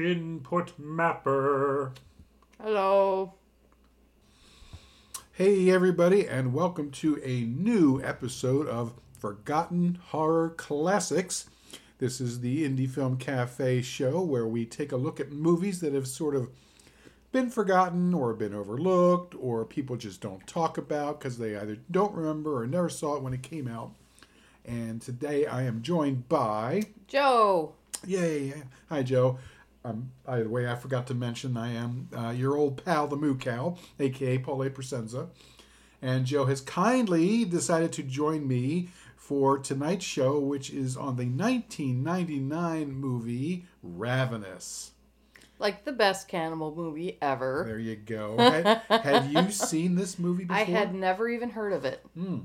Input mapper. Hello. Hey everybody, and welcome to a new episode of Forgotten Horror Classics. This is the Indie Film Cafe show where we take a look at movies that have sort of been forgotten or been overlooked or people just don't talk about because they either don't remember or never saw it when it came out. And today I am joined by Jo. Yay! Hi, Jo. Um, by the way, I forgot to mention I am uh, your old pal, the Moo Cow, aka Paul A. Presenza. And Jo has kindly decided to join me for tonight's show, which is on the 1999 movie Ravenous. Like the best cannibal movie ever. There you go. had, had you seen this movie before? I had never even heard of it. Hmm.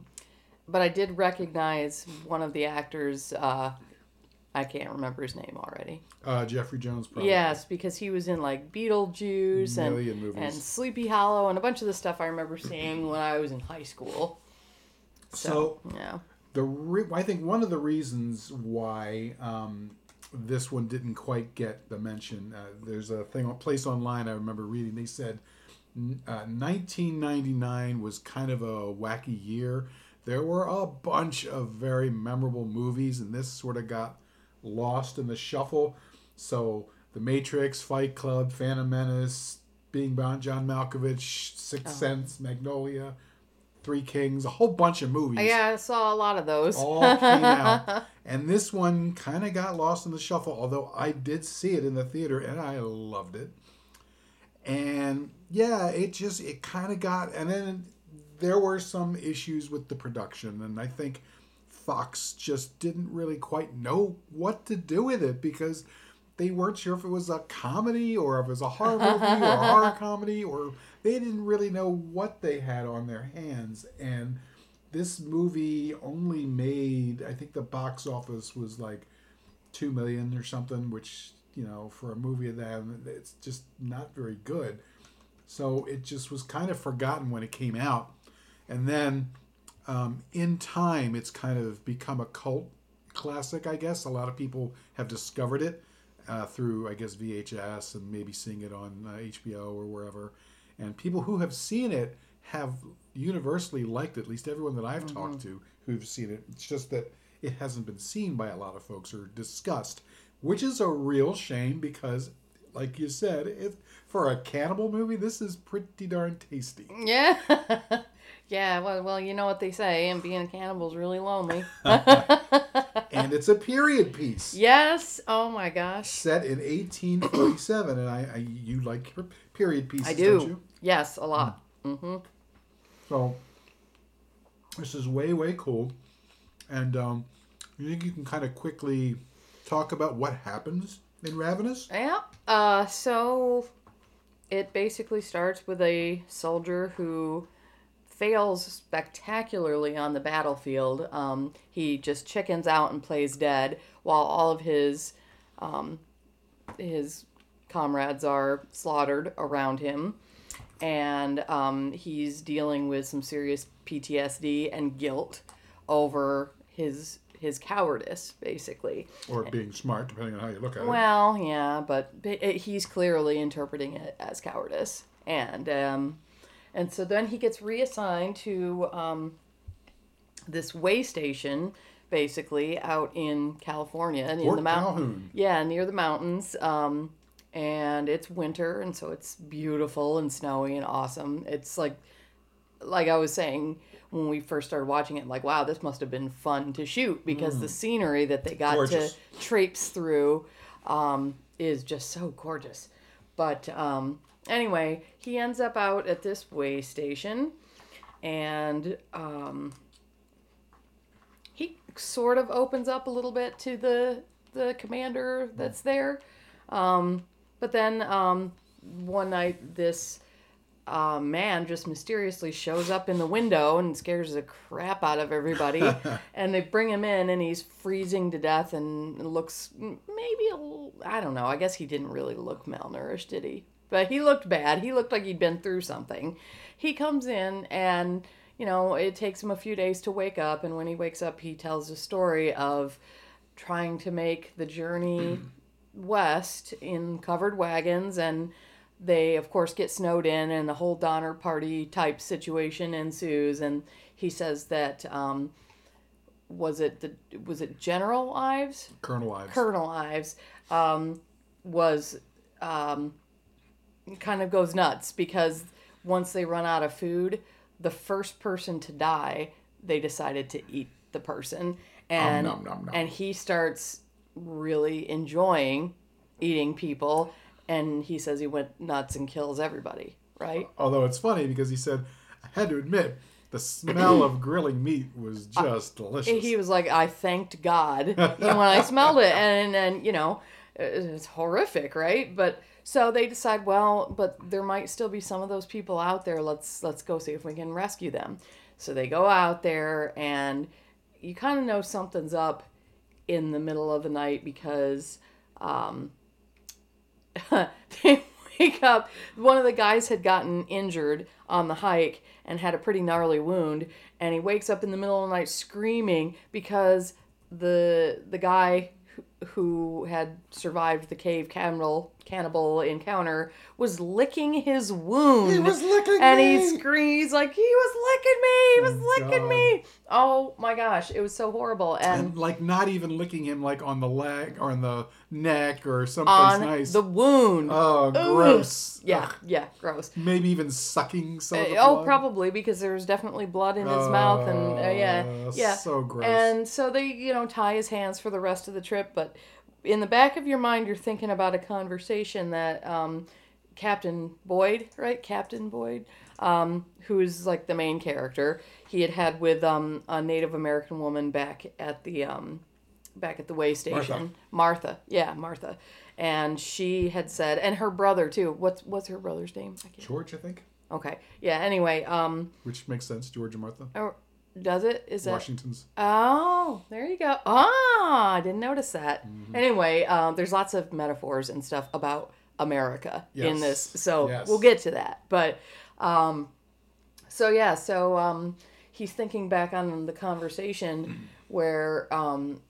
But I did recognize one of the actors. Uh, I can't remember his name already. Uh, Jeffrey Jones, probably. Yes, because he was in like Beetlejuice and, movies. and Sleepy Hollow and a bunch of the stuff I remember seeing when I was in high school. So, yeah. the re- I think one of the reasons why um, this one didn't quite get the mention. Uh, there's a thing, place online I remember reading. They said uh, 1999 was kind of a wacky year. There were a bunch of very memorable movies, and this sort of got lost in the shuffle. So, The Matrix, Fight Club, Phantom Menace, Being Bound, John Malkovich, Sixth oh. Sense, Magnolia, Three Kings, a whole bunch of movies Yeah, I saw a lot of those. all came out. And this one kind of got lost in the shuffle, although I did see it in the theater and I loved it. And yeah, it just, it kind of got, and then there were some issues with the production. And I think Fox just didn't really quite know what to do with it because they weren't sure if it was a comedy or if it was a horror movie or a horror comedy or they didn't really know what they had on their hands. And this movie only made I think the box office was like two million or something, which you know for a movie of that it's just not very good. So it just was kind of forgotten when it came out, and then um, in time it's kind of become a cult classic. I guess a lot of people have discovered it uh, through I guess VHS and maybe seeing it on uh, HBO or wherever, and people who have seen it have universally liked it, at least everyone that I've talked to who've seen it. It's just that it hasn't been seen by a lot of folks or discussed, which is a real shame because, like you said, it, for a cannibal movie, this is pretty darn tasty. Yeah. yeah, well, well, you know what they say, and being a cannibal is really lonely. and it's a period piece. yes. Oh my gosh. Set in 1847, and I, I you like period pieces, I do. don't you? Yes, a lot. Mm-hmm. So this is way way cool, and um, you think you can kind of quickly talk about what happens in Ravenous? Yeah. Uh, so it basically starts with a soldier who fails spectacularly on the battlefield. Um, he just chickens out and plays dead, while all of his um, his comrades are slaughtered around him, and um, he's dealing with some serious PTSD and guilt over his his cowardice, basically. Or being smart, depending on how you look at it. Well, yeah, but it, he's clearly interpreting it as cowardice, and um, and so then he gets reassigned to um, this way station, basically out in California, near Fort the mountain. Calhoun. Yeah, near the mountains. Um, and it's winter, and so it's beautiful and snowy and awesome. It's like, like I was saying when we first started watching it, like, wow, this must have been fun to shoot because the scenery that they got Mm. Gorgeous. to traipse through um, is just so gorgeous. But um, anyway, he ends up out at this way station, and um, he sort of opens up a little bit to the the commander that's there. Um, but then um, one night, this uh, man just mysteriously shows up in the window and scares the crap out of everybody. and they bring him in, and he's freezing to death and looks maybe a little, I don't know. I guess he didn't really look malnourished, did he? But he looked bad. He looked like he'd been through something. He comes in and you know, it takes him a few days to wake up. And when he wakes up, he tells a story of trying to make the journey west in covered wagons. And they, of course, get snowed in, and the whole Donner Party type situation ensues. And he says that. Um, was it the was it General Ives? Colonel Ives. Colonel Ives um, was um, kind of goes nuts because once they run out of food, the first person to die, they decided to eat the person, and nom, nom, nom. and he starts really enjoying eating people, and he says he went nuts and kills everybody. Right? Although it's funny because he said, I had to admit, the smell of grilling meat was uh, just delicious. he was like, I thanked God when I smelled it, and and you know, it's horrific, right? But so they decide, well, but there might still be some of those people out there. Let's let's go see if we can rescue them. So they go out there, and you kind of know something's up in the middle of the night because um, they wake up. One of the guys had gotten injured on the hike and had a pretty gnarly wound, and he wakes up in the middle of the night screaming because the the guy who- had survived the cave cannibal cannibal encounter was licking his wound. He was licking and me! he screams like he was licking me. He was Oh, licking God. me. Oh my gosh, it was so horrible. And and like not even licking him like on the leg or on the neck or someplace on nice. the wound. oh, Ugh. gross. Yeah, Ugh. yeah, gross. Maybe even sucking some Uh, oh, probably because there was definitely blood in his mouth, and uh, yeah, Oh, yeah. so gross. And so they, you know, tie his hands for the rest of the trip. But in the back of your mind, you're thinking about a conversation that um, Captain Boyd, right? Captain Boyd, um, who is like the main character, he had had with um, a Native American woman back at the um, back at the way station. Martha. Yeah, Martha. And she had said, and her brother too. What's what's her brother's name? I. George, I think, Okay. Yeah. Anyway, um, which makes sense. George and Martha, or does it? Is that? Washington's. Oh, there you go. Ah, I didn't notice that. Anyway, um, there's lots of metaphors and stuff about America in this, so Yes. we'll get to that. But, um, so yeah, so um, he's thinking back on the conversation where um,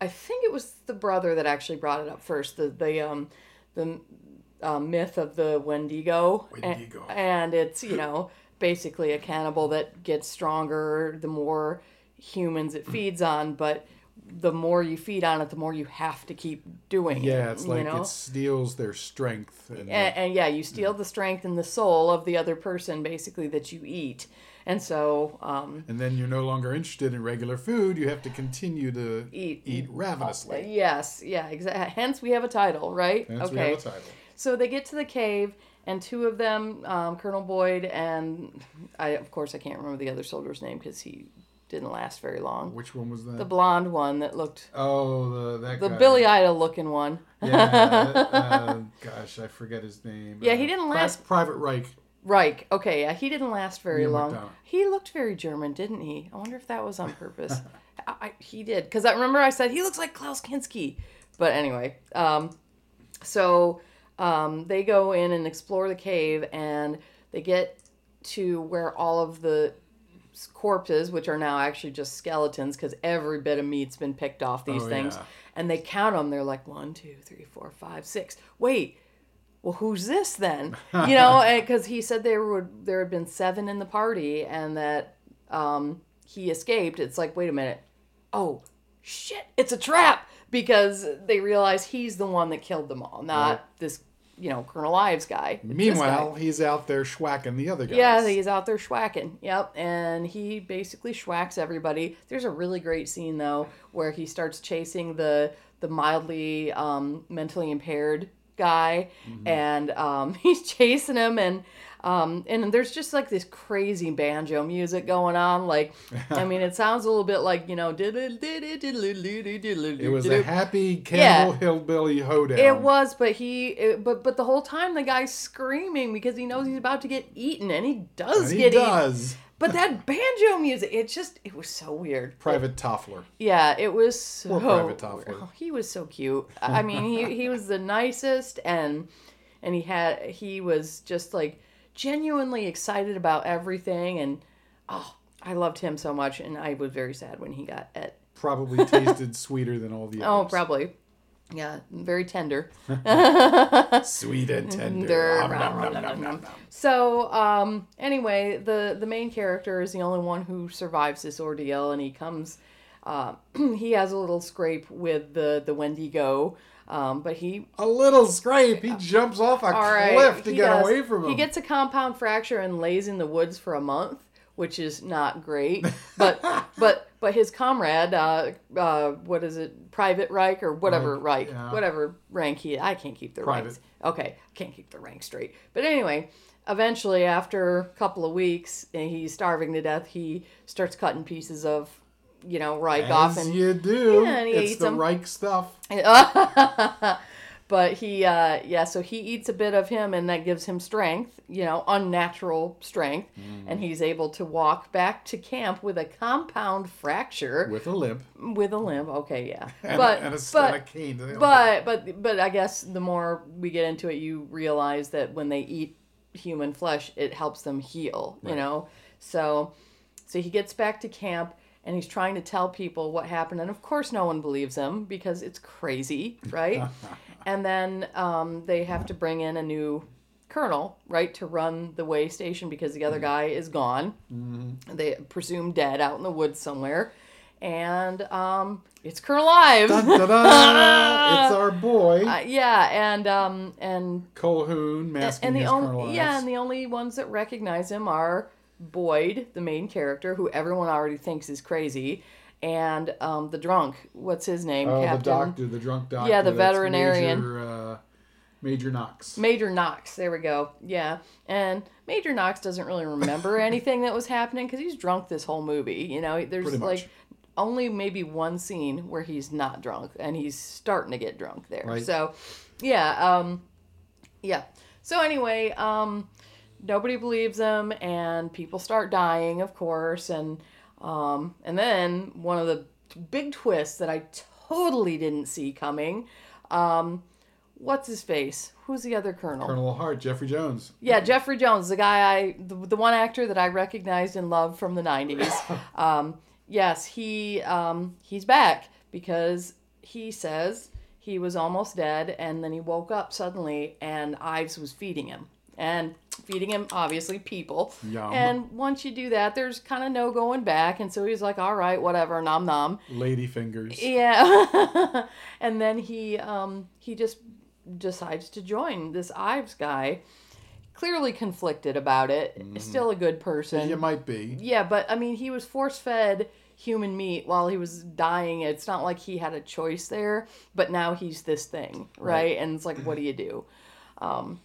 I think it was the brother that actually brought it up first. The the um, the uh, myth of the Wendigo, Wendigo. and it's you know basically a cannibal that gets stronger the more humans it feeds on, but the more you feed on it, the more you have to keep doing it. Yeah, it's you like know? it steals their strength. And, and, and yeah, you steal the strength and the soul of the other person, basically that you eat, and so um, and then you're no longer interested in regular food. You have to continue to Eat. eat ravenously. yes, yeah, exactly. Hence, we have a title, right? Hence we okay. have a title. So they get to the cave, and two of them, um, Colonel Boyd and I, of course, I can't remember the other soldier's name because he didn't last very long. Which one was that? The blonde one that looked oh, the that the guy. Billy Idol looking one. Yeah, uh, gosh, I forget his name. Yeah, Uh, he didn't last- Private Reich. Reich. Okay, yeah, he didn't last very Neal long. McDonough. He looked very German, didn't he? I wonder if that was on purpose. I, I, he did because I remember I said he looks like Klaus Kinski. But anyway, um, so um, they go in and explore the cave, and they get to where all of the corpses, which are now actually just skeletons, because every bit of meat's been picked off these Oh, things, yeah. and they count them. They're like one, two, three, four, five, six. Wait, well, who's this then? You know, because he said there would there had been seven in the party, and that um, he escaped. It's like, wait a minute, oh shit, it's a trap because they realize he's the one that killed them all, not Right. this, you know, Colonel Ives guy. This guy. Meanwhile, he's out there schwacking the other guys. Yeah, he's out there schwacking. Yep, and he basically schwacks everybody. There's a really great scene though where he starts chasing the the mildly um, mentally impaired guy, Mm-hmm. and um, he's chasing him, and um, and there's just like this crazy banjo music going on. Like, I mean, it sounds a little bit like you know, It it was a happy cannibal Yeah. hillbilly hoedown. it was, but he, it, but but the whole time the guy's screaming because he knows he's about to get eaten, and he does And he get eaten. does. But that banjo music, it just, it was so weird. Private Toffler. Yeah, it was so. Poor Private Toffler. Oh, he was so cute. I mean, he he was the nicest, and and he had he was just like genuinely excited about everything, and Oh, I loved him so much, and I was very sad when he got et. Probably tasted sweeter than all the others. Oh, probably. Yeah, very tender. Sweet and tender. Tender. Nom, nom, nom, nom, nom. So, um, anyway, the the main character is the only one who survives this ordeal, and he comes. Uh, he has a little scrape with the the Wendigo, um, but he A little scrape. He jumps off a right. cliff to get does. away from him. He gets a compound fracture and lays in the woods for a month, which is not great. But but but his comrade, uh, uh, what is it, Private Reich or whatever Reich, Reich, yeah. whatever rank he. I can't keep the Private. ranks. Okay, I can't keep the rank straight. But anyway. Eventually, after a couple of weeks, and he's starving to death. He starts cutting pieces of, you know, Reich off, As and you do. Yeah, and he it's eats the them. Reich stuff. but he uh yeah so he eats a bit of him and that gives him strength you know unnatural strength Mm. and he's able to walk back to camp with a compound fracture With a limp. with a limb okay yeah And, but and, a, but cane. but but but i guess the more we get into it you realize that when they eat human flesh it helps them heal you know so so he gets back to camp and he's trying to tell people what happened and of course no one believes him because it's crazy right? And then um, they have to bring in a new colonel right to run the way station because the other guy is gone. They presume dead out in the woods somewhere. And um, it's colonel ives. Dun, dun, dun. it's our boy. uh, yeah, and um and Colhoun masking and the his Colonel only yeah, and the only ones that recognize him are Boyd, the main character, who everyone already thinks is crazy, and um the drunk. What's his name? Oh, Captain the doctor, the drunk doctor. Yeah, the veterinarian. Major, uh, Major Knox. Major Knox. There we go. Yeah, and Major Knox doesn't really remember anything that was happening because he's drunk this whole movie. You know, there's like only maybe one scene where he's not drunk and he's starting to get drunk there. Right. So, yeah, um, yeah. So anyway, um, nobody believes him, and people start dying, of course, and um, and then one of the big twists that I totally didn't see coming. Um, what's his face? Who's the other colonel? Colonel Hart, Jeffrey Jones. Yeah, Jeffrey Jones, the guy I, the, the one actor that I recognized and loved from the '90s. Um, yes, he um, he's back because he says he was almost dead, and then he woke up suddenly, and Ives was feeding him, and feeding him obviously people. Yum. And once you do that, there's kind of no going back, and so he's like, "All right, whatever, nom nom." Lady fingers. Yeah. and then he um he just decides to join this Ives guy. Clearly conflicted about it. Still a good person. You might be. Yeah, but I mean he was force fed human meat while he was dying. It's not like he had a choice there, but now he's this thing, right? Right. And it's like what do you do? Um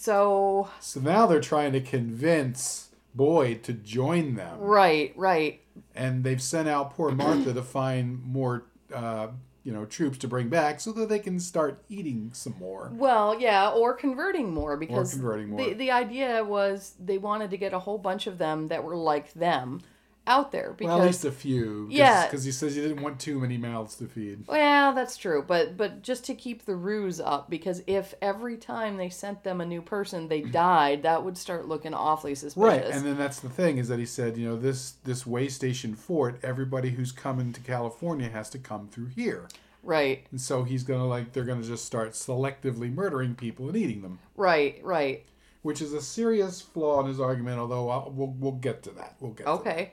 so So now they're trying to convince Boyd to join them. right, right. And they've sent out poor Martha to find more, uh, you know, troops to bring back so that they can start eating some more. Well, yeah, or converting more because converting more. The, the idea was they wanted to get a whole bunch of them that were like them out there because Well, at least a few. Cause, Yeah. Because he says he didn't want too many mouths to feed. well, that's true, but but just to keep the ruse up because if every time they sent them a new person they died, that would start looking awfully suspicious. Right, and then that's the thing is that he said, you know, this this way station fort, everybody who's coming to California has to come through here, right, and so he's gonna like they're gonna just start selectively murdering people and eating them, right, right. which is a serious flaw in his argument. Although I'll, we'll we'll get to that. We'll get to that. Okay,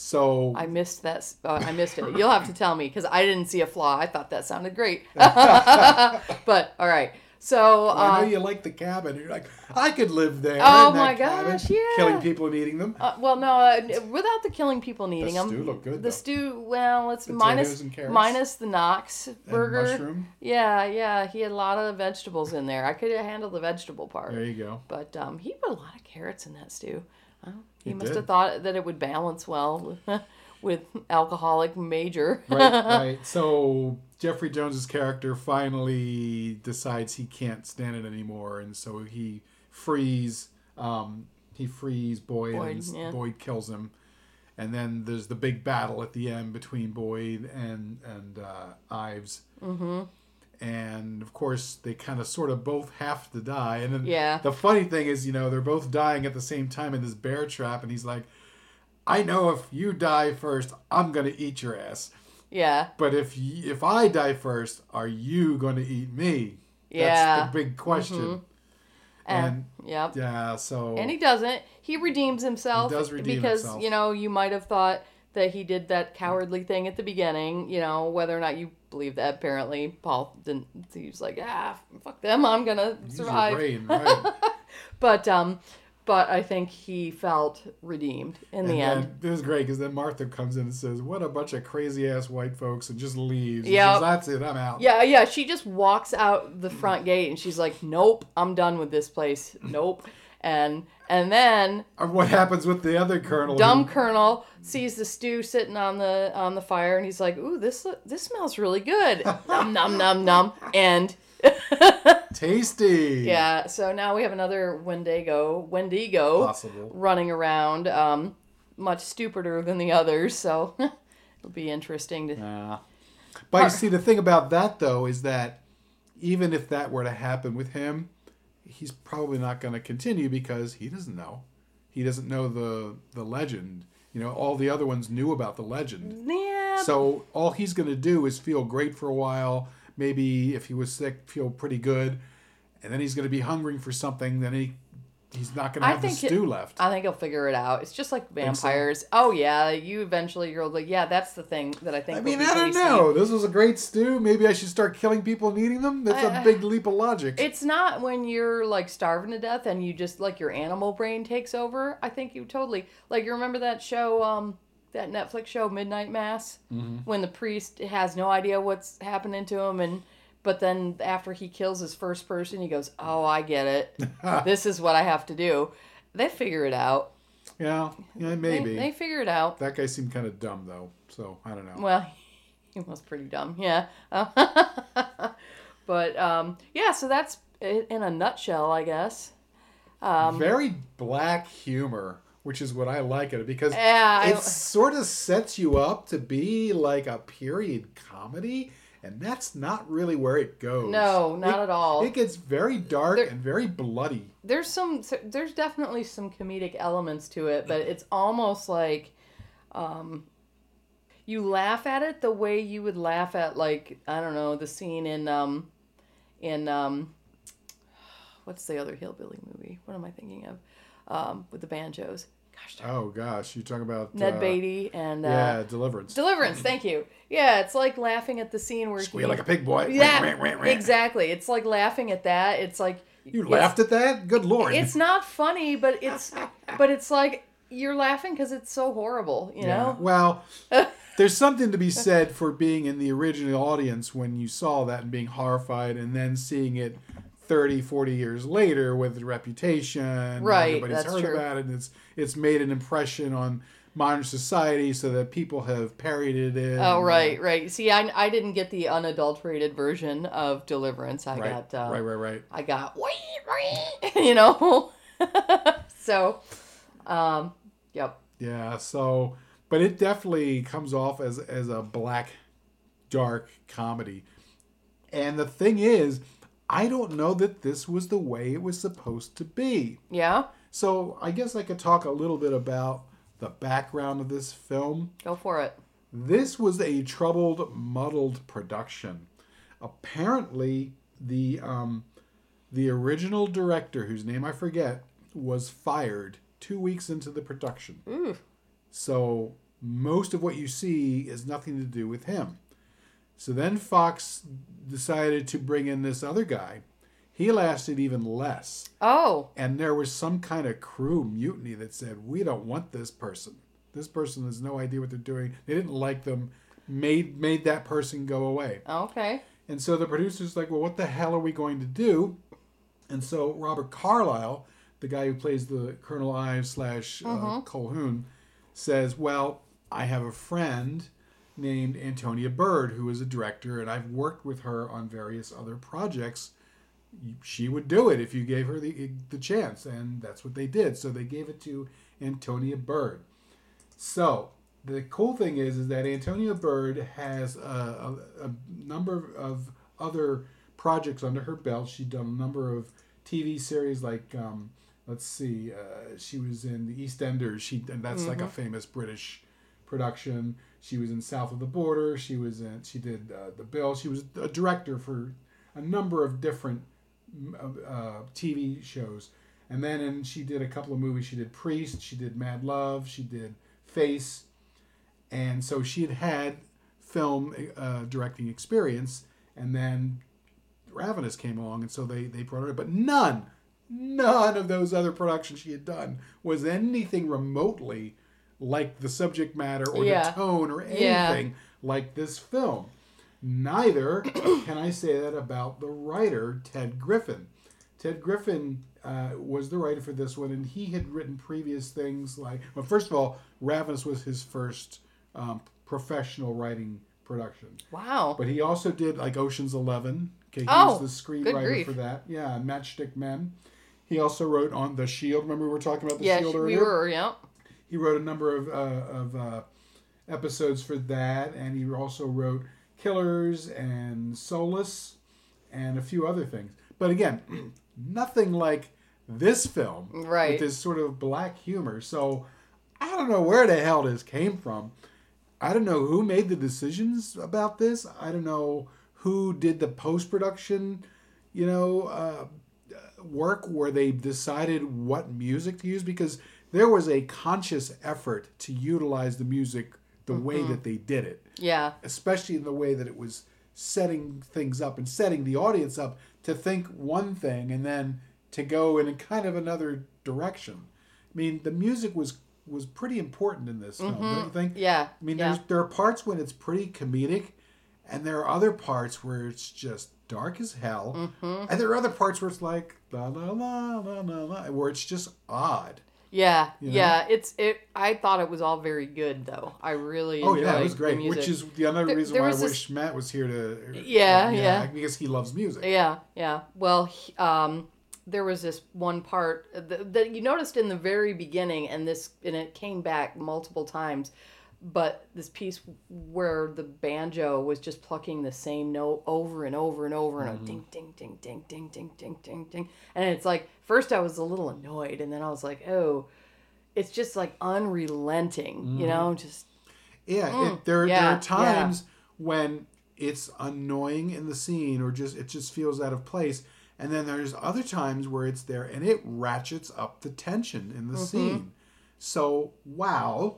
So I missed that. Uh, I missed it. You'll have to tell me because I didn't see a flaw. I thought that sounded great. but all right, so I know uh, you like the cabin. You're like, I could live there. Oh my cabin, gosh, yeah. killing people and eating them. Uh, well, no, uh, without the killing people needing The them. The stew looked good, The though. stew, well, it's minus and carrots. minus the Knox burger. mushroom. Yeah, yeah, he had a lot of vegetables in there. I could have handled the vegetable part, There you go. but um, he put a lot of carrots in that stew. Oh, he, He must did. have thought that it would balance well with, alcoholic major. right, right. So Jeffrey Jones's character finally decides he can't stand it anymore, and so he frees. Um, he frees Boyd, Boyd, and yeah. Boyd kills him. And then there's the big battle at the end between Boyd and and uh, Ives. Mm-hmm. And of course, they kind of sort of both have to die. And then Yeah. the funny thing is, you know, they're both dying at the same time in this bear trap, and he's like, I know if you die first, I'm gonna eat your ass. Yeah. But if y- if I die first, are you gonna eat me? Yeah. That's the big question. Mm-hmm. And, And yep. yeah, so And he doesn't. He redeems himself. He does redeem because himself. you know you might have thought that he did that cowardly thing at the beginning. You know whether or not you believe that. Apparently, Paul didn't. He was like, ah, fuck them. I'm gonna use survive. brain, right? But um, but I think he felt redeemed in the and end. then, this is great because then Martha comes in and says, "What a bunch of crazy ass white folks," and just leaves. Yeah, That's it. I'm out. Yeah, yeah. She just walks out the front gate and she's like, "Nope, I'm done with this place. Nope." And and then And what happens with the other colonel? dumb who- colonel sees the stew sitting on the on the fire and he's like, "Ooh, this this smells really good." num num num num. And tasty. yeah, so now we have another Wendigo, Wendigo Possible. running around, um, much stupider than the others. So it'll be interesting to. Yeah. But you see, the thing about that though is that even if that were to happen with him, he's probably not going to continue because he doesn't know. He doesn't know the the legend. You know, all the other ones knew about the legend. Yeah, So all he's going to do is feel great for a while. Maybe if he was sick, feel pretty good, and then he's going to be hungering for something. Then he he's not going to have the it- stew left. I think he'll figure it out. It's just like so? vampires. Oh yeah, you eventually you're like, yeah, that's the thing that I think. I mean, I don't know. This was a great stew. Maybe I should start killing people and eating them. That's a I- big leap of logic. It's not when you're like starving to death and you just like your animal brain takes over. I think you totally like you remember that show, um, that Netflix show Midnight Mass, Mm-hmm. when the priest has no idea what's happening to him and. But then after he kills his first person, he goes, "Oh, I get it. this is what I have to do." They figure it out. yeah, yeah, maybe. they, figure it out. that guy seemed kind of dumb though, so I don't know. Well, he was pretty dumb, yeah. but um, yeah, so that's in a nutshell, I guess. Um, Very black humor, which is what I like it because Yeah, I- it sort of sets you up to be like a period comedy, and that's not really where it goes. No, not It- at all. It gets very dark There- and very bloody. there's some, there's definitely some comedic elements to it, but it's almost like, um, you laugh at it the way you would laugh at like I don't know the scene in um, in um, what's the other hillbilly movie? What am I thinking of? Um, with the banjos. Gosh, darn- Oh gosh, you talk about Ned uh, Beatty and uh, Yeah, Deliverance. Deliverance, thank you. Yeah, it's like laughing at the scene where Squeal he, like a pig boy. Yeah, Rant, rant, rant. exactly. It's like laughing at that. It's like You it's- laughed at that? Good lord. It's not funny, but it's but it's like you're laughing because it's so horrible. You Yeah. know? Well, there's something to be said for being in the original audience when you saw that and being horrified and then seeing it 30, 40 years later with the reputation. Right, Everybody's heard true. about it and it's it's made an impression on modern society so that people have parodied it. Oh and, right, right. See, I, I didn't get the unadulterated version of Deliverance. I Right, got uh, right, right, right. I got you know. so, um, yep. Yeah, so but it definitely comes off as as a black dark comedy. And the thing is, I don't know that this was the way it was supposed to be. Yeah. So, I guess I could talk a little bit about the background of this film. Go for it. This was a troubled, muddled production. Apparently, the um, the original director, whose name I forget, was fired two weeks into the production. Ooh. So most of what you see is nothing to do with him. So then Fox decided to bring in this other guy. He lasted even less. Oh. And there was some kind of crew mutiny that said, We don't want this person. This person has no idea what they're doing. They didn't like them. Made made that person go away. Okay. And so the producer's like, well, what the hell are we going to do? And so Robert Carlyle, the guy who plays the Colonel Ives slash uh, Colhoun, says, well, I have a friend named Antonia Bird who is a director, and I've worked with her on various other projects. She would do it if you gave her the the chance, and that's what they did. So they gave it to Antonia Bird. So the cool thing is, is that Antonia Bird has a, a, a number of other projects under her belt. She's done a number of TV series like um, let's see, uh, she was in the EastEnders. She and that's like a famous British production. She was in South of the Border. She was in. She did uh, the Bill. She was a director for a number of different mm, uh, TV shows. And then and she did a couple of movies. She did Priest. She did Mad Love. She did Face. And so she had had film uh, directing experience. And then Ravenous came along, and so they they brought her. But none, none of those other productions she had done was anything remotely like the subject matter or Yeah. the tone or Yeah. anything like this film. Neither can I say that about the writer Ted Griffin. Ted Griffin uh, was the writer for this one, and he had written previous things like. Well, first of all, Ravenous was his first um, professional writing production. Wow. But he also did like Ocean's Eleven. Okay, he Oh, was the screenwriter for that. Yeah, Matchstick Men. He also wrote on The Shield. Remember we were talking about The yeah, Shield we earlier? were. Yeah. He wrote a number of, uh, of uh, episodes for that, and he also wrote Killers and Solace and a few other things. But again, nothing like this film Right. with this sort of black humor. So I don't know where the hell this came from. I don't know who made the decisions about this. I don't know who did the post production, you know, uh, work where they decided what music to use because there was a conscious effort to utilize the music the way that they did it, Yeah. especially in the way that it was setting things up and setting the audience up to think one thing and then to go in a kind of another direction. I mean, the music was was pretty important in this film, don't you think? Yeah. I mean, yeah. there's there are parts when it's pretty comedic, and there are other parts where it's just dark as hell, Mm-hmm. and there are other parts where it's like la la la la la la, where it's just odd. Yeah, You know? yeah. It's it. I thought it was all very good though. I really. Oh yeah, it was great. Which is the other There- reason there why I this- wish Matt was here to. Yeah, yeah. because he loves music. Yeah, yeah. Well, he- um, there was this one part that, that you noticed in the very beginning, and this and it came back multiple times. But this piece where the banjo was just plucking the same note over and over and over and a ding ding ding ding ding ding ding ding ding, and it's like first I was a little annoyed, and then I was like, oh, it's just like unrelenting, you know, just Yeah, it, there, there Mm, are times when it's annoying in the scene or just it just feels out of place. And then there's other times where it's there and it ratchets up the tension in the Mm-hmm. scene. So wow,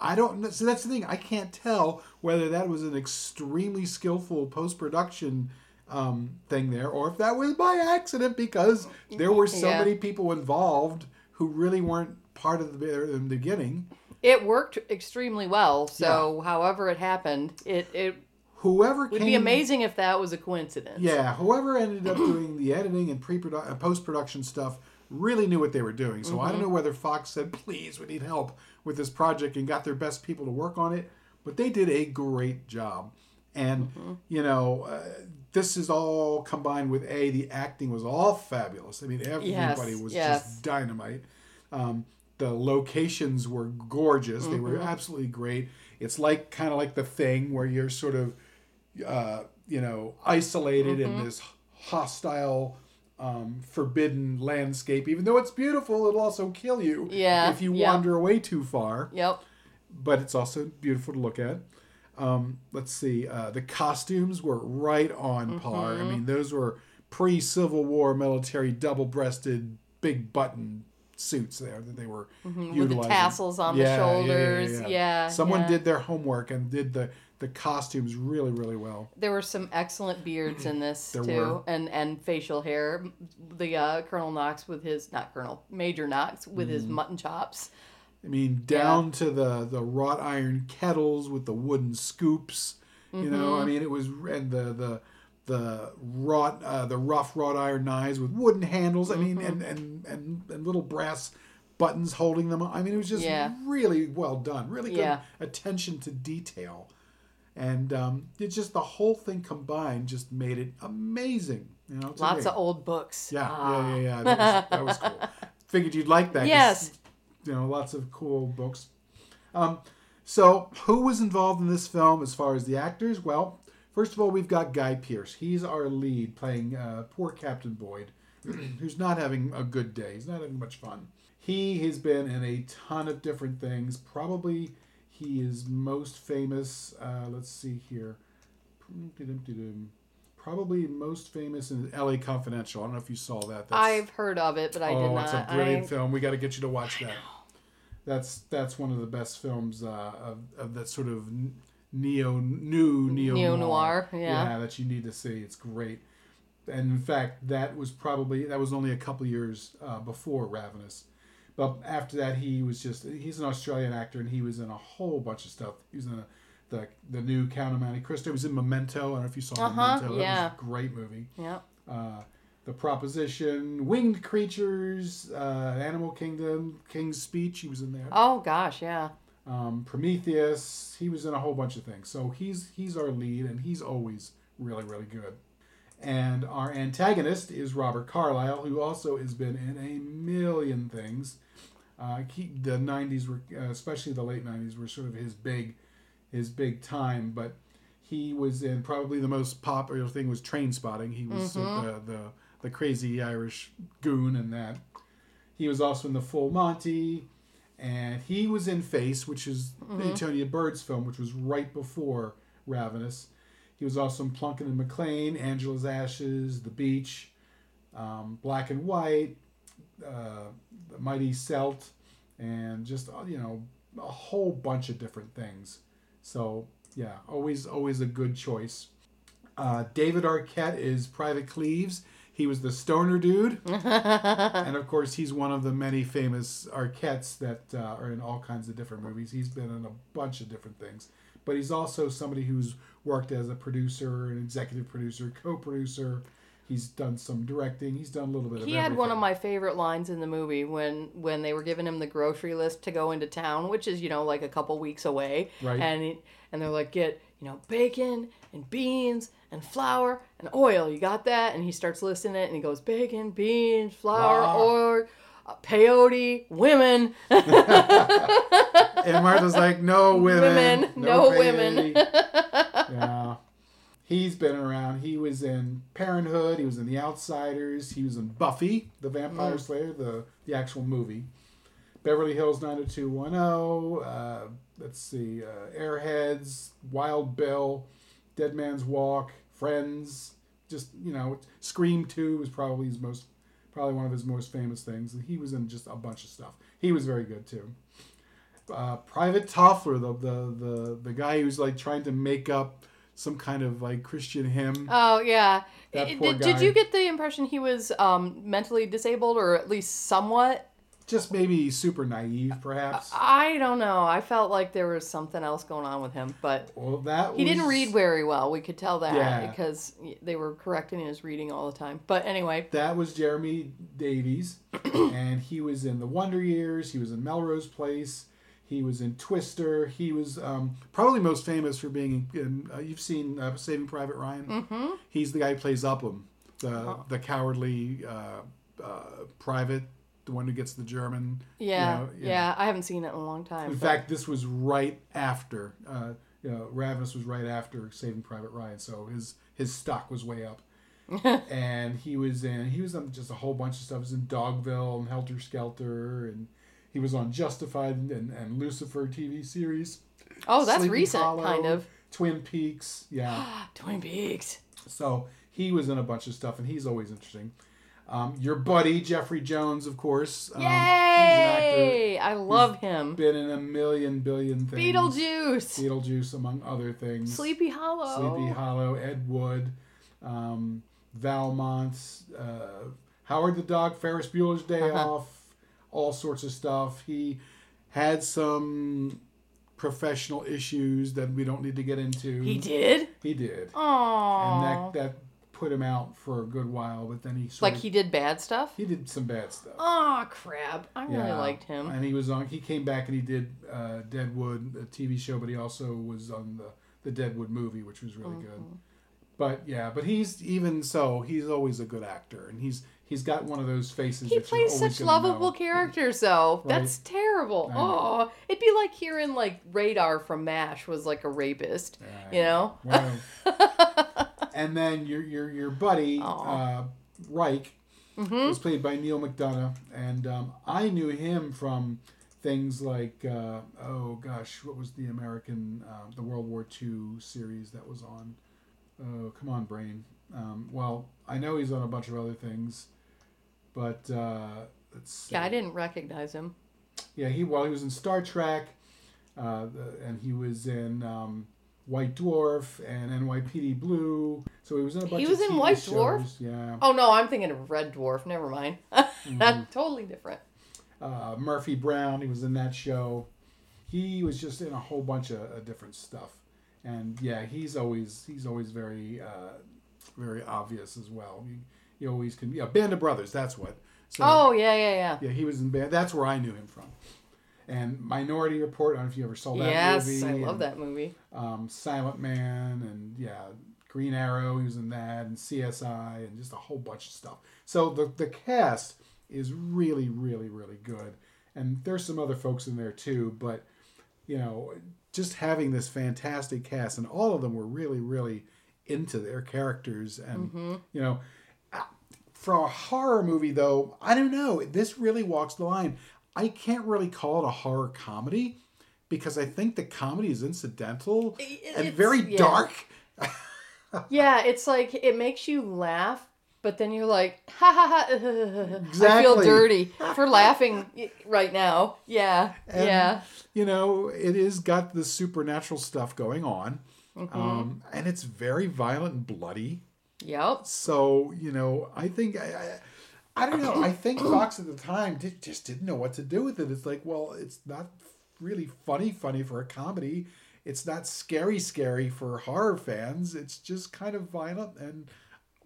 I don't. know. So that's the thing. I can't tell whether that was an extremely skillful post production um, thing there, or if that was by accident because there were so Yeah. many people involved who really weren't part of the, the beginning. it worked extremely well. So however it happened, it it Whoever would be amazing if that was a coincidence. Yeah, whoever ended up doing the editing and pre production post production stuff really knew what they were doing. So I don't know whether Fox said, "Please, we need help with this project," and got their best people to work on it. But they did a great job, and you know. Uh, this is all combined with a the acting was all fabulous. I mean, everybody was yes. just dynamite. Um, the locations were gorgeous. They were absolutely great. It's like kind of like the thing where you're sort of uh, you know, isolated Mm-hmm. in this hostile, um, forbidden landscape. Even though it's beautiful, it'll also kill you Yeah, if you yeah. wander away too far. Yep. But it's also beautiful to look at. Um, let's see. Uh, the costumes were right on par. Mm-hmm. I mean, those were pre Civil War military double breasted, big button suits there that they were Mm-hmm. With the tassels on Yeah, the yeah, yeah, shoulders. yeah. Yeah. Someone did their homework and did the, the costumes really, really well. There were some excellent beards in this too, were. and and facial hair. The uh, Colonel Knox with his not Colonel Major Knox with his Mm. mutton chops. I mean, down to the the wrought iron kettles with the wooden scoops. You know, Mm-hmm. I mean, it was and the the the wrought uh, the rough wrought iron knives with wooden handles. I mean, Mm-hmm. and, and and and little brass buttons holding them. I mean, it was just Yeah. really well done. Really good Yeah. attention to detail, and um, it just the whole thing combined just made it amazing. You know, Lots me. of old books. Yeah, Ah. yeah, yeah, yeah. That was, that was cool. Figured you'd like that. Yes. You know, lots of cool books. Um, so, who was involved in this film as far as the actors? Well, first of all, we've got Guy Pearce. He's our lead, playing uh, poor Captain Boyd, who's not having a good day. He's not having much fun. He has been in a ton of different things. Probably he is most famous. Uh, let's see here. Probably most famous in L.A. Confidential. I don't know if you saw that. That's, I've heard of it, but I oh, did not. Oh, it's a brilliant I... film. We got to get you to watch that. That's that's one of the best films uh, of, of that sort of neo new neo neo noir. Yeah. yeah, that you need to see. It's great. And in fact, that was probably that was only a couple years uh, before Ravenous. But after that, he was just he's an Australian actor, and he was in a whole bunch of stuff. He was in a the the new Count of Monte Cristo. He was in Memento. I don't know if you saw uh-huh, Memento. Yeah. That was a great movie. Yeah. Uh, the Proposition, Winged Creatures, uh, Animal Kingdom, King's Speech. He was in there. Oh gosh, yeah. Um, Prometheus. He was in a whole bunch of things. So he's he's our lead, and he's always really really good. And our antagonist is Robert Carlyle, who also has been in a million things. Uh, he, the '90s were, uh, especially the late '90s, were sort of his big his big time, but he was in probably the most popular thing was Trainspotting. He was mm-hmm. the, the the crazy Irish goon in that. He was also in the Full Monty, and he was in Face, which is mm-hmm. Antonia Bird's film, which was right before Ravenous. He was also in Plunkett and Macleane, Angela's Ashes, The Beach, um, Black and White, uh, The Mighty Celt, and just uh, you know a whole bunch of different things. So yeah, always always a good choice. Uh, David Arquette is Private Cleaves. He was the stoner dude, and of course, he's one of the many famous Arquettes that uh, are in all kinds of different movies. He's been in a bunch of different things, but he's also somebody who's worked as a producer, an executive producer, co-producer. He's done some directing. He's done a little bit of. He had one of my favorite lines in the movie when when they were giving him the grocery list to go into town, which is you know like a couple weeks away, right? And he, and they're like, get you know bacon and beans and flour and oil. You got that? And he starts listing it, and he goes bacon, beans, flour, wow. oil. Uh, peyote, women. and Martha's like, no women. Women, no, no women. yeah. He's been around. He was in Parenthood. He was in The Outsiders. He was in Buffy, the Vampire mm. Slayer, the, the actual movie. Beverly Hills 90210. Uh, let's see. Uh, Airheads, Wild Bill, Dead Man's Walk, Friends. Just, you know, Scream 2 was probably his most, probably one of his most famous things. He was in just a bunch of stuff. He was very good too. Uh, Private Toffler, the, the, the, the guy who's like trying to make up some kind of like Christian hymn. Oh yeah. That poor Did, did you get the impression he was um, mentally disabled or at least somewhat? Just maybe super naive, perhaps. I don't know. I felt like there was something else going on with him, but well, that was... he didn't read very well. We could tell that yeah. because they were correcting his reading all the time. But anyway, that was Jeremy Davies, and he was in The Wonder Years. He was in Melrose Place. He was in Twister. He was um, probably most famous for being in. Uh, you've seen uh, Saving Private Ryan. Mm-hmm. He's the guy who plays Upham, the oh. the cowardly uh, uh, private, the one who gets the German. Yeah, you know, yeah. yeah. I haven't seen it in a long time. In but... fact, this was right after. Uh, you know, Ravenous was right after Saving Private Ryan, so his his stock was way up. and he was in he was in just a whole bunch of stuff. He was in Dogville and Helter Skelter and he was on Justified and, and Lucifer TV series. Oh, that's recent, Hollow, kind of. Twin Peaks, yeah. Twin Peaks. So he was in a bunch of stuff, and he's always interesting. Um, your buddy Jeffrey Jones, of course. Um, Yay! I love him. Been in a million billion things. Beetlejuice. Beetlejuice, among other things. Sleepy Hollow. Sleepy Hollow. Ed Wood. Um, Valmont. Uh, Howard the Dog. Ferris Bueller's Day uh-huh. Off all sorts of stuff. He had some professional issues that we don't need to get into. He did. He did. Aww. And that that put him out for a good while, but then he like of, he did bad stuff. He did some bad stuff. Oh crap! I yeah. really liked him. And he was on. He came back and he did uh, Deadwood, a TV show, but he also was on the the Deadwood movie, which was really mm-hmm. good. But yeah, but he's even so he's always a good actor, and he's he's got one of those faces. He plays such lovable know. characters, though. Right? That's terrible. Oh, it'd be like hearing like Radar from Mash was like a rapist. you know. and then your your your buddy uh, Reich, was played by Neal McDonough, and um, I knew him from things like uh, oh gosh, what was the American uh, the World War II series that was on? Oh come on, brain. Um, well, I know he's on a bunch of other things, but uh, let's see. Yeah, I didn't recognize him. Yeah, he well he was in Star Trek, uh, the, and he was in um, White Dwarf and NYPD Blue. So he was in a bunch. He was in White shows. Dwarf? Yeah. Oh no, I'm thinking of Red Dwarf. Never mind. Mm-hmm. totally different. Uh, Murphy Brown. He was in that show. He was just in a whole bunch of, of different stuff, and yeah, he's always he's always very uh, very obvious as well. He, he always can. Yeah, Band of Brothers. That's what. So, Oh yeah, yeah, yeah. Yeah, he was in band. That's where I knew him from. And Minority Report. I don't know if you ever saw that yes, movie. Yes, I love and, that movie. Um, Silent Man and yeah, Green Arrow. He was in that and CSI and just a whole bunch of stuff. So the the cast is really, really, really good. And there's some other folks in there too, but you know, just having this fantastic cast and all of them were really, really into their characters and you know for a horror movie though i don't know this really walks the line i can't really call it a horror comedy because i think the comedy is incidental I- and very yeah. dark Yeah, it's like it makes you laugh, but then you're like, ha ha ha. Exactly. I feel dirty for laughing right now. Yeah, And, yeah. you know it is got the supernatural stuff going on Mm-hmm. um, and it's very violent and bloody Yep. so you know i think i i, I don't know. I think fox at the time did, just didn't know what to do with it. It's like well it's not really funny funny for a comedy. It's not scary scary for horror fans. It's just kind of violent and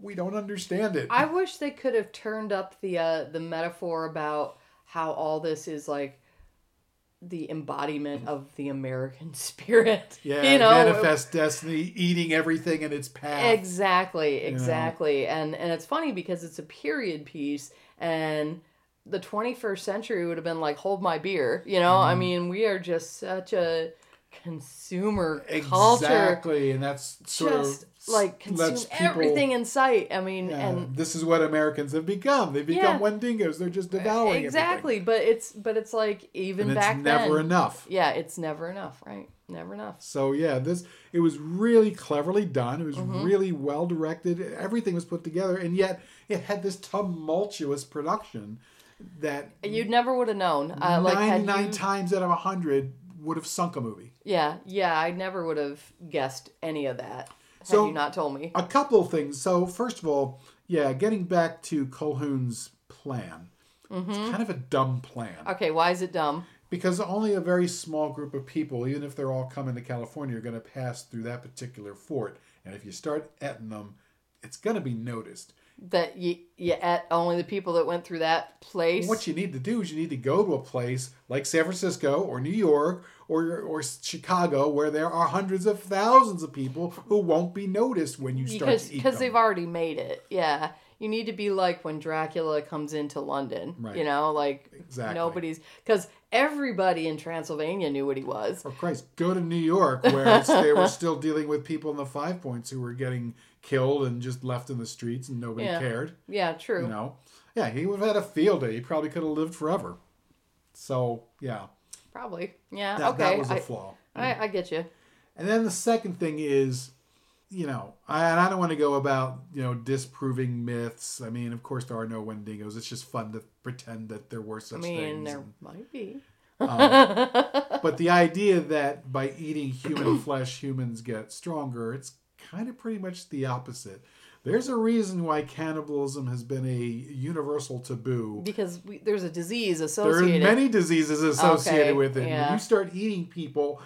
we don't understand it. I wish they could have turned up the uh, the metaphor about how all this is like the embodiment of the American spirit. yeah you know, manifest destiny eating everything in its path Exactly, exactly. And and it's funny because it's a period piece and the 21st century would have been like hold my beer, you know? Mm-hmm. I mean, we are just such a consumer culture exactly and that's sort just of like consume everything in sight. I mean, Yeah, and this is what Americans have become. They become Yeah. Wendigos. They're just devouring it. exactly, but it's but it's like even. And back it's never then. enough. Yeah, it's never enough, right? Never enough. So yeah, this it was really cleverly done. It was Mm-hmm. really well directed. Everything was put together, and yet it had this tumultuous production that you'd never would have known. Uh, like ninety nine times out of a hundred would have sunk a movie. Yeah, yeah, I never would have guessed any of that So- you not told me. A couple of things. So first of all, yeah, getting back to Colhoun's plan. Mm-hmm. It's kind of a dumb plan. Okay, why is it dumb? because only a very small group of people, even if they're all coming to California, are going to pass through that particular fort. And if you start etting them, it's going to be noticed. That you you at only the people that went through that place. What you need to do is you need to go to a place like San Francisco or New York or or Chicago where there are hundreds of thousands of people who won't be noticed when you start because to eat because they've already made it. Yeah, you need to be like when Dracula comes into London. Right. You know, like Exactly. nobody's because everybody in Transylvania knew what he was. For Christ, go to New York where they were still dealing with people in the Five Points who were getting killed and just left in the streets and nobody Yeah. cared. Yeah, true. You know, yeah, he would have had a field day. He probably could have lived forever. So yeah, Probably. Yeah. that, okay. that was a I, flaw. I, I get you. And then the second thing is, you know, I, and I don't want to go about you know disproving myths. I mean, of course there are no Wendigos. It's just fun to pretend that there were such I such mean, things. there and- might be. Um, but the idea that by eating human flesh, humans get stronger, it's kind of pretty much the opposite. There's a reason why cannibalism has been a universal taboo. Because we, there's a disease associated. There are many diseases associated Okay, with it. yeah. When you start eating people,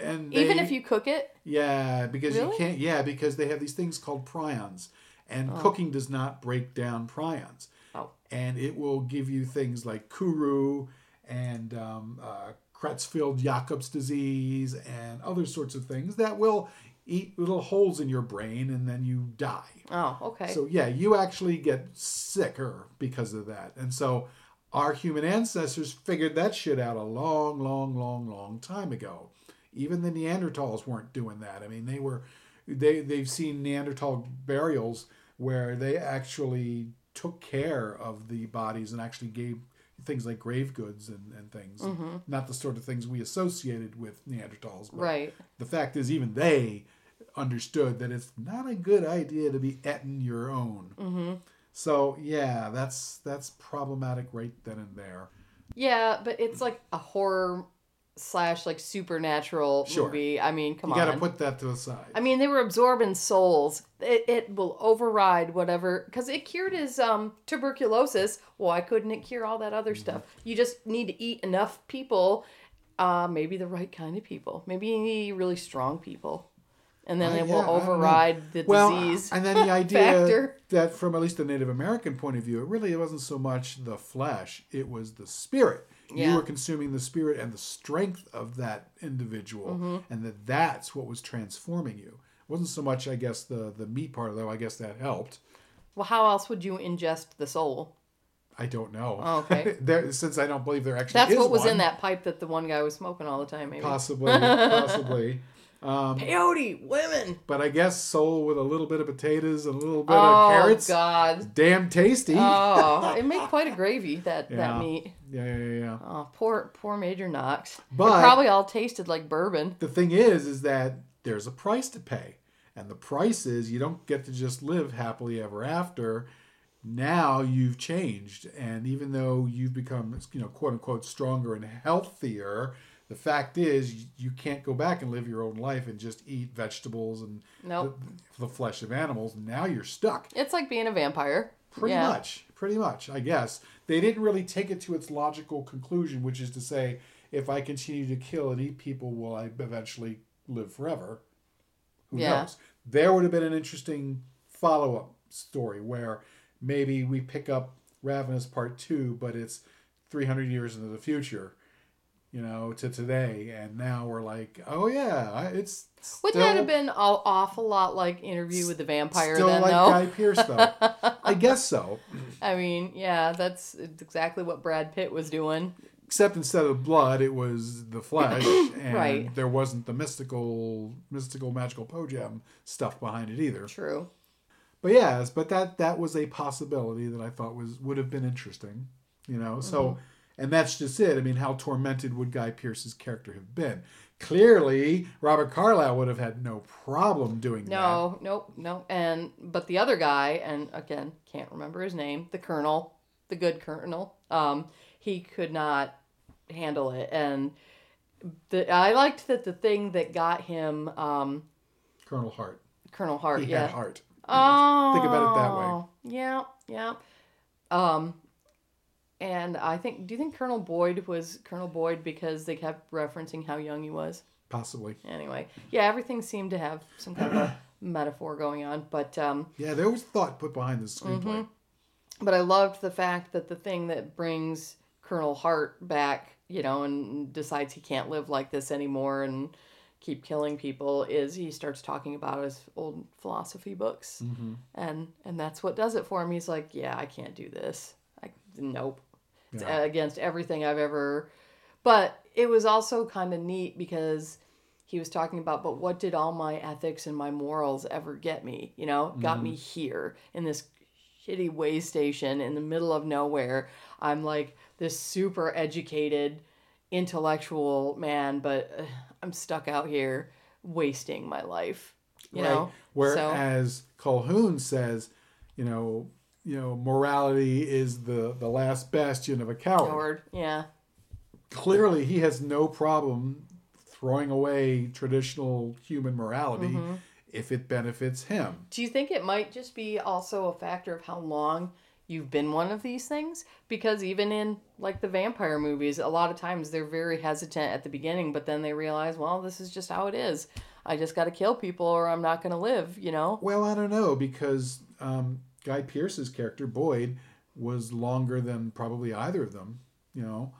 and Even if you cook it, yeah, because you can't. Yeah, because they have these things called prions, and cooking does not break down prions. Oh. And it will give you things like kuru and um, uh, Creutzfeldt-Jakob's disease and other sorts of things that will eat little holes in your brain, and then you die. oh, okay. So yeah, you actually get sicker because of that. And so our human ancestors figured that shit out a long, long, long, long time ago. Even the Neanderthals weren't doing that. I mean, they were they they've seen Neanderthal burials where they actually took care of the bodies and actually gave things like grave goods and, and things. Mm-hmm. Not the sort of things we associated with Neanderthals. But Right. the fact is, even they understood that it's not a good idea to be eating your own. Mm-hmm. So yeah, that's that's problematic right then and there. Yeah, but it's like a horror slash like supernatural Sure. movie. I mean, come on. You got to put that to the side. I mean, they were absorbing souls. It, it will override whatever because it cured his um tuberculosis. Why couldn't it cure all that other Mm-hmm. stuff? You just need to eat enough people, uh, maybe the right kind of people. Maybe you need really strong people, and then Uh, it yeah, will override the well, disease. and then the idea factor. that from at least the Native American point of view, it really wasn't so much the flesh; it was the spirit. You were consuming the spirit and the strength of that individual, Mm-hmm. and that that's what was transforming you. It wasn't so much, I guess, the the meat part, though. I guess that helped. Well, how else would you ingest the soul? I don't know. Oh, okay. there, since I don't believe there actually That's what was one, in that pipe that the one guy was smoking all the time. Maybe Possibly, possibly. Um, peyote women. But I guess soul with a little bit of potatoes and a little bit Oh of carrots. Oh God. Damn tasty. Oh, it made quite a gravy that Yeah. that meat. yeah, yeah, yeah, yeah. Oh, poor poor Major Knox. But- it probably all tasted like bourbon. The thing is, is that there's a price to pay, and the price is you don't get to just live happily ever after. Now you've changed, and even though you've become, you know, quote unquote, stronger and healthier, the fact is you can't go back and live your own life and just eat vegetables and Nope. the, the flesh of animals. Now you're stuck. It's like being a vampire. Pretty Yeah. much. Pretty much, I guess. They didn't really take it to its logical conclusion, which is to say, if I continue to kill and eat people, will I eventually live forever? Who Yeah. knows? There would have been an interesting follow up story where maybe we pick up Ravenous Part 2, but it's 300 years into the future, you know, to today. And now we're like, oh, yeah, it's. Would still- that have been an awful lot like Interview with the Vampire Still then, like though? Guy Pearce, though. I guess so. I mean, yeah, that's exactly what Brad Pitt was doing. except instead of blood it was the flesh and Right. there wasn't the mystical mystical magical pogem stuff behind it either True. but yes but that that was a possibility that i thought was would have been interesting you know so Mm-hmm. And that's just it i mean how tormented would guy pearce's character have been clearly robert carlyle would have had no problem doing that No, nope, no. And but the other guy, and again, can't remember his name, the colonel, the good colonel, um, he could not handle it. And the I liked that the thing that got him um, colonel hart Colonel Hart, he yeah. had heart Oh, Think about it that way. Yeah, yeah. Um, and I think, do you think Colonel Boyd was Colonel Boyd because they kept referencing how young he was? possibly Anyway, yeah, everything seemed to have some kind of a metaphor going on, but um, yeah there was thought put behind the screenplay Mm-hmm. but I loved the fact that the thing that brings Colonel Hart back, you know, and decides he can't live like this anymore and keep killing people is he starts talking about his old philosophy books, Mm-hmm. and and that's what does it for him. He's like, yeah, I can't do this. I nope. Yeah. against everything I've ever. But it was also kind of neat because he was talking about, but what did all my ethics and my morals ever get me? You know, got me here in this shitty way station in the middle of nowhere. I'm like this super educated, intellectual man, but uh, I'm stuck out here wasting my life. You know, so Whereas Colhoun says, you know, you know, morality is the the last bastion of a coward. Howard, yeah, Clearly, he has no problem throwing away traditional human morality Mm-hmm. if it benefits him. Do you think it might just be also a factor of how long you've been one of these things? Because even in like the vampire movies, a lot of times they're very hesitant at the beginning, but then they realize, well, this is just how it is. I just got to kill people or I'm not going to live, you know? Well, I don't know because um, Guy Pearce's character Boyd was longer than probably either of them. You know,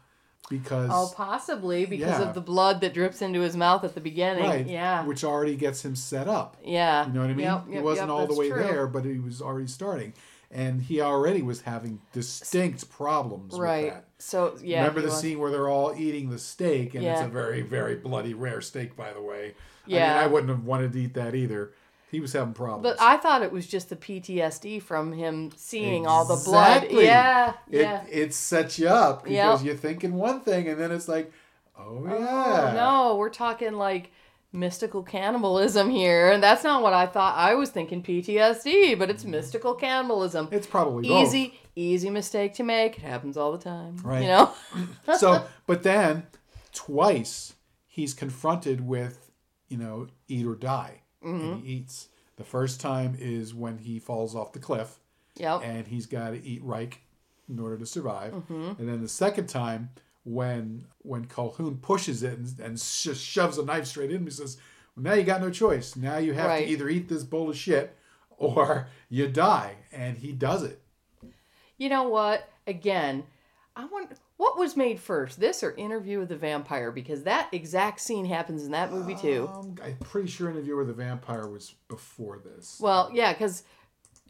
because Oh, possibly because Yeah. of the blood that drips into his mouth at the beginning. right, Yeah. which already gets him set up. yeah. You know what I mean? Yep, he yep, wasn't yep, all the way true. there, but he was already starting. And he already was having distinct problems Right. with that. So, yeah. Remember the was- scene where they're all eating the steak, and it's a very, very bloody, rare steak, by the way. I Yeah. mean, I wouldn't have wanted to eat that either. He was having problems. But I thought it was just the PTSD from him seeing all the blood. Yeah, it, yeah. it sets you up because Yep. you're thinking one thing and then it's like, oh Oh, yeah. no, we're talking like mystical cannibalism here, and that's not what I thought. I was thinking PTSD, but it's mystical cannibalism. It's probably both. Easy, easy mistake to make. It happens all the time. Right. You know. so, but then twice he's confronted with, you know, eat or die, Mm-hmm. and he eats. The first time is when he falls off the cliff, Yep. and he's got to eat Reich in order to survive. Mm-hmm. And then the second time, when when Calhoun pushes it and, and just shoves a knife straight in him, he says, well, "Now you got no choice. Now you have Right. to either eat this bowl of shit or you die." And he does it. You know what? Again, I want what was made first, this or Interview with the Vampire? Because that exact scene happens in that movie too. Um, I'm pretty sure Interview with the Vampire was before this. Well, yeah, because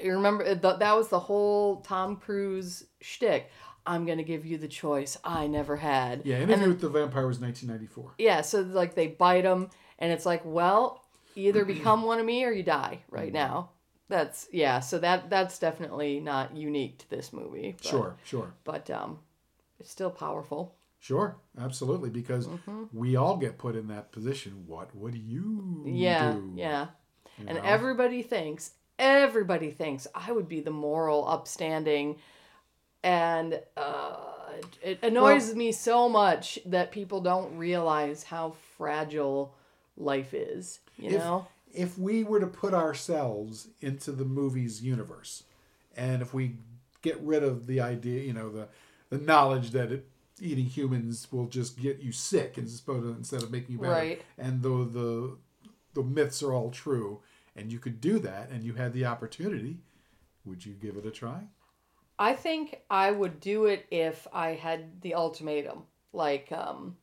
you remember uh, that was the whole Tom Cruise shtick. I'm gonna give you the choice I never had. yeah, Interview then- with the Vampire was 1994. yeah. So like they bite him, and it's like, well, either become one of me or you die right now. That's yeah. So that that's definitely not unique to this movie. But, Sure, sure, but um, it's still powerful. sure, absolutely. Because Mm-hmm. we all get put in that position. What would you Yeah, do? yeah. You And know? everybody thinks, everybody thinks I would be the moral, upstanding, and uh, it annoys me so much that people don't realize how fragile life is. You If- know? if we were to put ourselves into the movie's universe, and if we get rid of the idea, you know, the the knowledge that it, eating humans will just get you sick and supposed to, instead of making you better, Right. and though the the myths are all true, and you could do that, and you had the opportunity, would you give it a try? I think I would do it if I had the ultimatum, like um,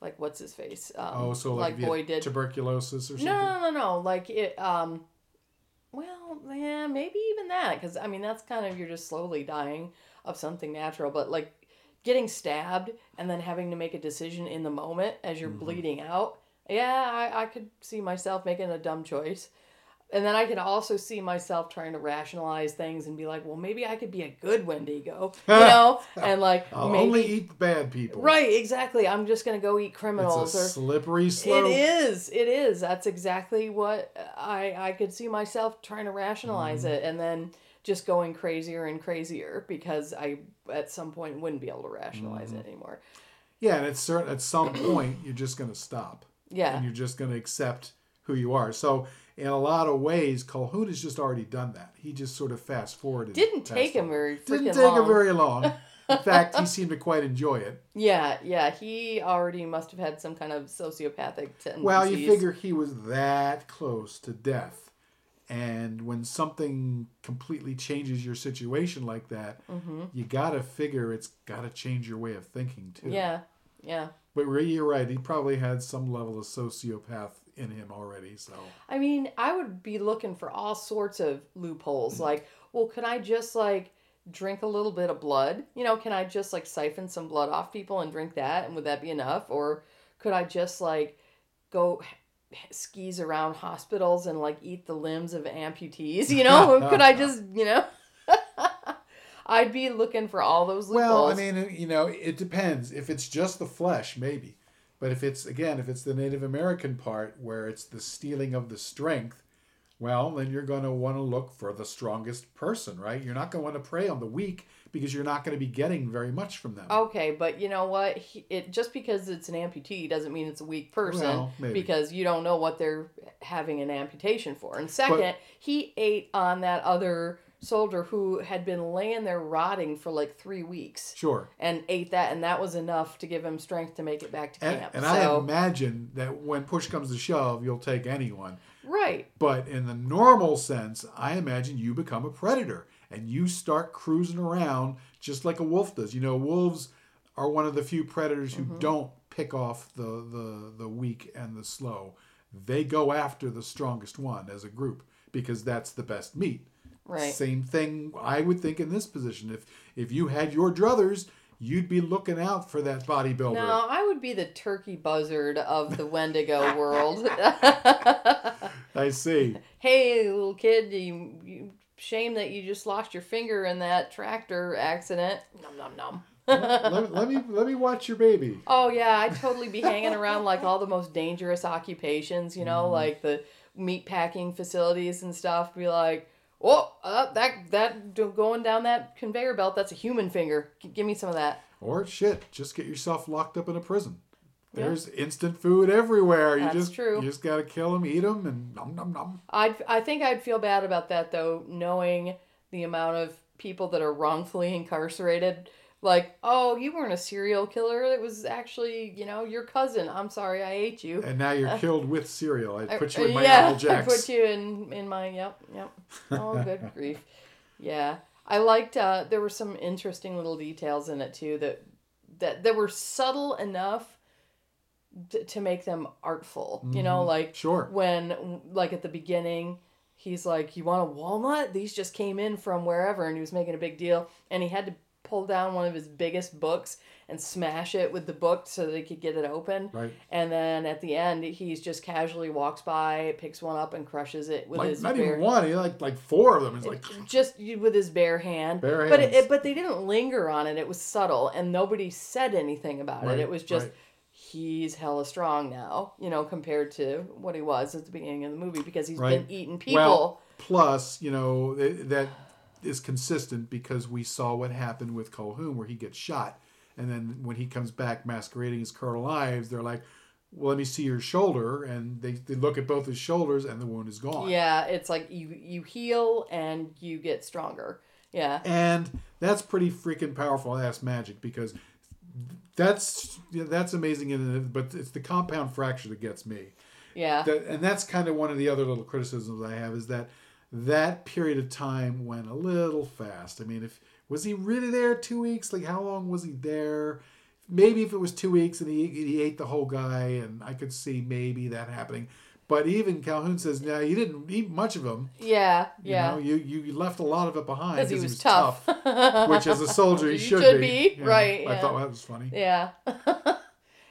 like what's his face? Um, Oh, so like, you Boy did. tuberculosis or something? No, no, no, no. Like it. Um, well, yeah, maybe even that, because I mean that's kind of you're just slowly dying of something natural, but like getting stabbed and then having to make a decision in the moment as you're Mm-hmm. bleeding out. Yeah, I, I could see myself making a dumb choice. And then I could also see myself trying to rationalize things and be like, well, maybe I could be a good Wendigo, you know, and like I'll maybe only eat the bad people. right, exactly. I'm just gonna go eat criminals It's a or slippery slope. it is. It is. That's exactly what I I could see myself trying to rationalize Mm-hmm. it and then just going crazier and crazier because I at some point wouldn't be able to rationalize Mm-hmm. it anymore. Yeah, and at certain at some point you're just going to stop. Yeah. And you're just going to accept who you are. So in a lot of ways, Calhoun has just already done that. He just sort of fast forwarded. Didn't take him very Didn't take him very long. In fact, he seemed to quite enjoy it. Yeah, yeah. He already must have had some kind of sociopathic tendencies. Well, you figure he was that close to death. And when something completely changes your situation like that, Mm-hmm. you got to figure it's got to change your way of thinking too. Yeah, yeah. But you're right. He probably had some level of sociopath in him already. So I mean, I would be looking for all sorts of loopholes. Like, well, can I just like drink a little bit of blood? You know, can I just like siphon some blood off people and drink that, and would that be enough? Or could I just like go skis around hospitals and like eat the limbs of amputees? You know, could I just you know? I'd be looking for all those loopholes. Well, I mean, you know, it depends. If it's just the flesh, maybe. But if it's again, if it's the Native American part where it's the stealing of the strength, well, then you're going to want to look for the strongest person, right? You're not going to want to prey on the weak because you're not going to be getting very much from them. Okay, but you know what? He, it just because it's an amputee doesn't mean it's a weak person Well, because you don't know what they're having an amputation for. And second, he ate on that other soldier who had been laying there rotting for like three weeks Sure. and ate that, and that was enough to give him strength to make it back to And, camp. and I imagine that when push comes to shove, you'll take anyone. right, But in the normal sense, I imagine you become a predator and you start cruising around just like a wolf does. You know, wolves are one of the few predators Mm-hmm. who don't pick off the, the, the weak and the slow. They go after the strongest one as a group because that's the best meat. right. Same thing I would think in this position. If if you had your druthers, you'd be looking out for that bodybuilder. No, I would be the turkey buzzard of the Wendigo world. I see. hey, little kid, you, you shame that you just lost your finger in that tractor accident. Nom nom nom. let, let, let me let me watch your baby. Oh yeah, I'd totally be hanging around like all the most dangerous occupations, you know, like the meat packing facilities and stuff. Be like, oh, uh, that that going down that conveyor belt, that's a human finger. G- give me some of that. Or shit, just get yourself locked up in a prison. There's instant food everywhere. You That's just true. you just gotta kill them, eat them, and nom nom nom. I'd I think I'd feel bad about that though, knowing the amount of people that are wrongfully incarcerated. Like, oh, you weren't a serial killer. It was actually, you know, your cousin. I'm sorry, I ate you. And now you're killed with cereal. I put you in my yeah, Apple I put you in in my yep yep. Oh, good grief. Yeah, I liked. Uh, there were some interesting little details in it too that that that were subtle enough to, to make them artful. You know, like Mm-hmm. Sure. when like at the beginning. He's like, "You want a walnut? These just came in from wherever," and he was making a big deal. And he had to pull down one of his biggest books and smash it with the book so that he could get it open. Right. And then at the end, he's just casually walks by, picks one up, and crushes it with his Like his not bare even one. He like like four of them. He's like just with his bare hand. Bare But it, it- but they didn't linger on it. It was subtle, and nobody said anything about Right, it. It was just right. He's hella strong now, you know, compared to what he was at the beginning of the movie because he's Right. been eating people. Well, plus, you know, th- that is consistent because we saw what happened with Colhoun where he gets shot. And then when he comes back masquerading as Colonel Ives, they're like, well, let me see your shoulder. And they, they look at both his shoulders and the wound is gone. yeah, it's like you you heal and you get stronger. Yeah. And that's pretty freaking powerful ass magic because that's yeah, that's amazing. In but it's the compound fracture that gets me. Yeah. that, and that's kind of one of the other little criticisms I have is that that period of time went a little fast. I mean, if was he really there two weeks? Like, how long was he there? Maybe if it was two weeks and he he ate the whole guy, and I could see maybe that happening. But even Calhoun says, "No, you didn't eat much of him. yeah. You Yeah. know, you you left a lot of it behind Because he was tough. which as a soldier he You should, should be. be, right, I yeah. thought that was funny. Yeah.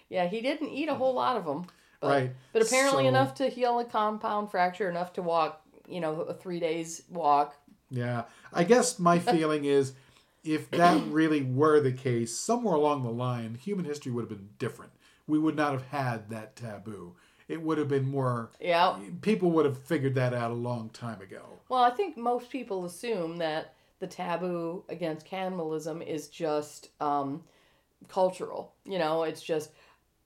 yeah, he didn't eat a whole lot of them. But, Right. But apparently So- enough to heal a compound fracture, enough to walk, you know, a three days walk. Yeah. I guess my feeling is if that really were the case, somewhere along the line, human history would have been different. We would not have had that taboo. It would have been more, Yeah. people would have figured that out a long time ago. Well, I think most people assume that the taboo against cannibalism is just um, cultural. You know, it's just,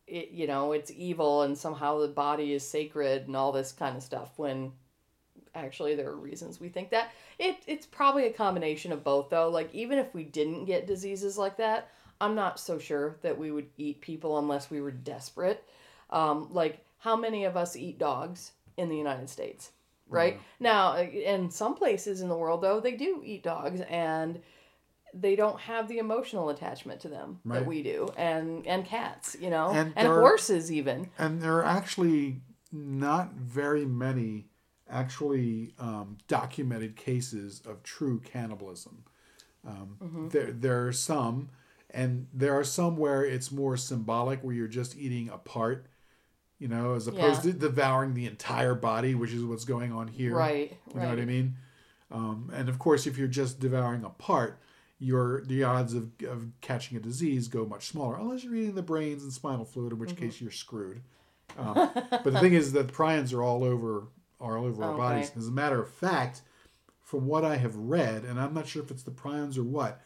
it, you know, it's evil and somehow the body is sacred and all this kind of stuff. When actually there are reasons we think that. It it's probably a combination of both though. Like even if we didn't get diseases like that, I'm not so sure that we would eat people unless we were desperate. Um, like how many of us eat dogs in the United States? Right now, uh, in some places in the world, though, they do eat dogs, and they don't have the emotional attachment to them Right. that we do, and and cats, you know, And and, horses even. And there are actually not very many actually um, documented cases of true cannibalism. Um, Mm-hmm. There, there are some, and there are some where it's more symbolic, where you're just eating a part, you know, as opposed Yeah. to devouring the entire body, which is what's going on here. Right, You know what I mean? Um, and of course, if you're just devouring a part, your the odds of, of catching a disease go much smaller, unless you're eating the brains and spinal fluid, in which Mm-hmm. case you're screwed. Um, but the thing is that prions are all over are all over our Okay. bodies. As a matter of fact, from what I have read, and I'm not sure if it's the prions or what,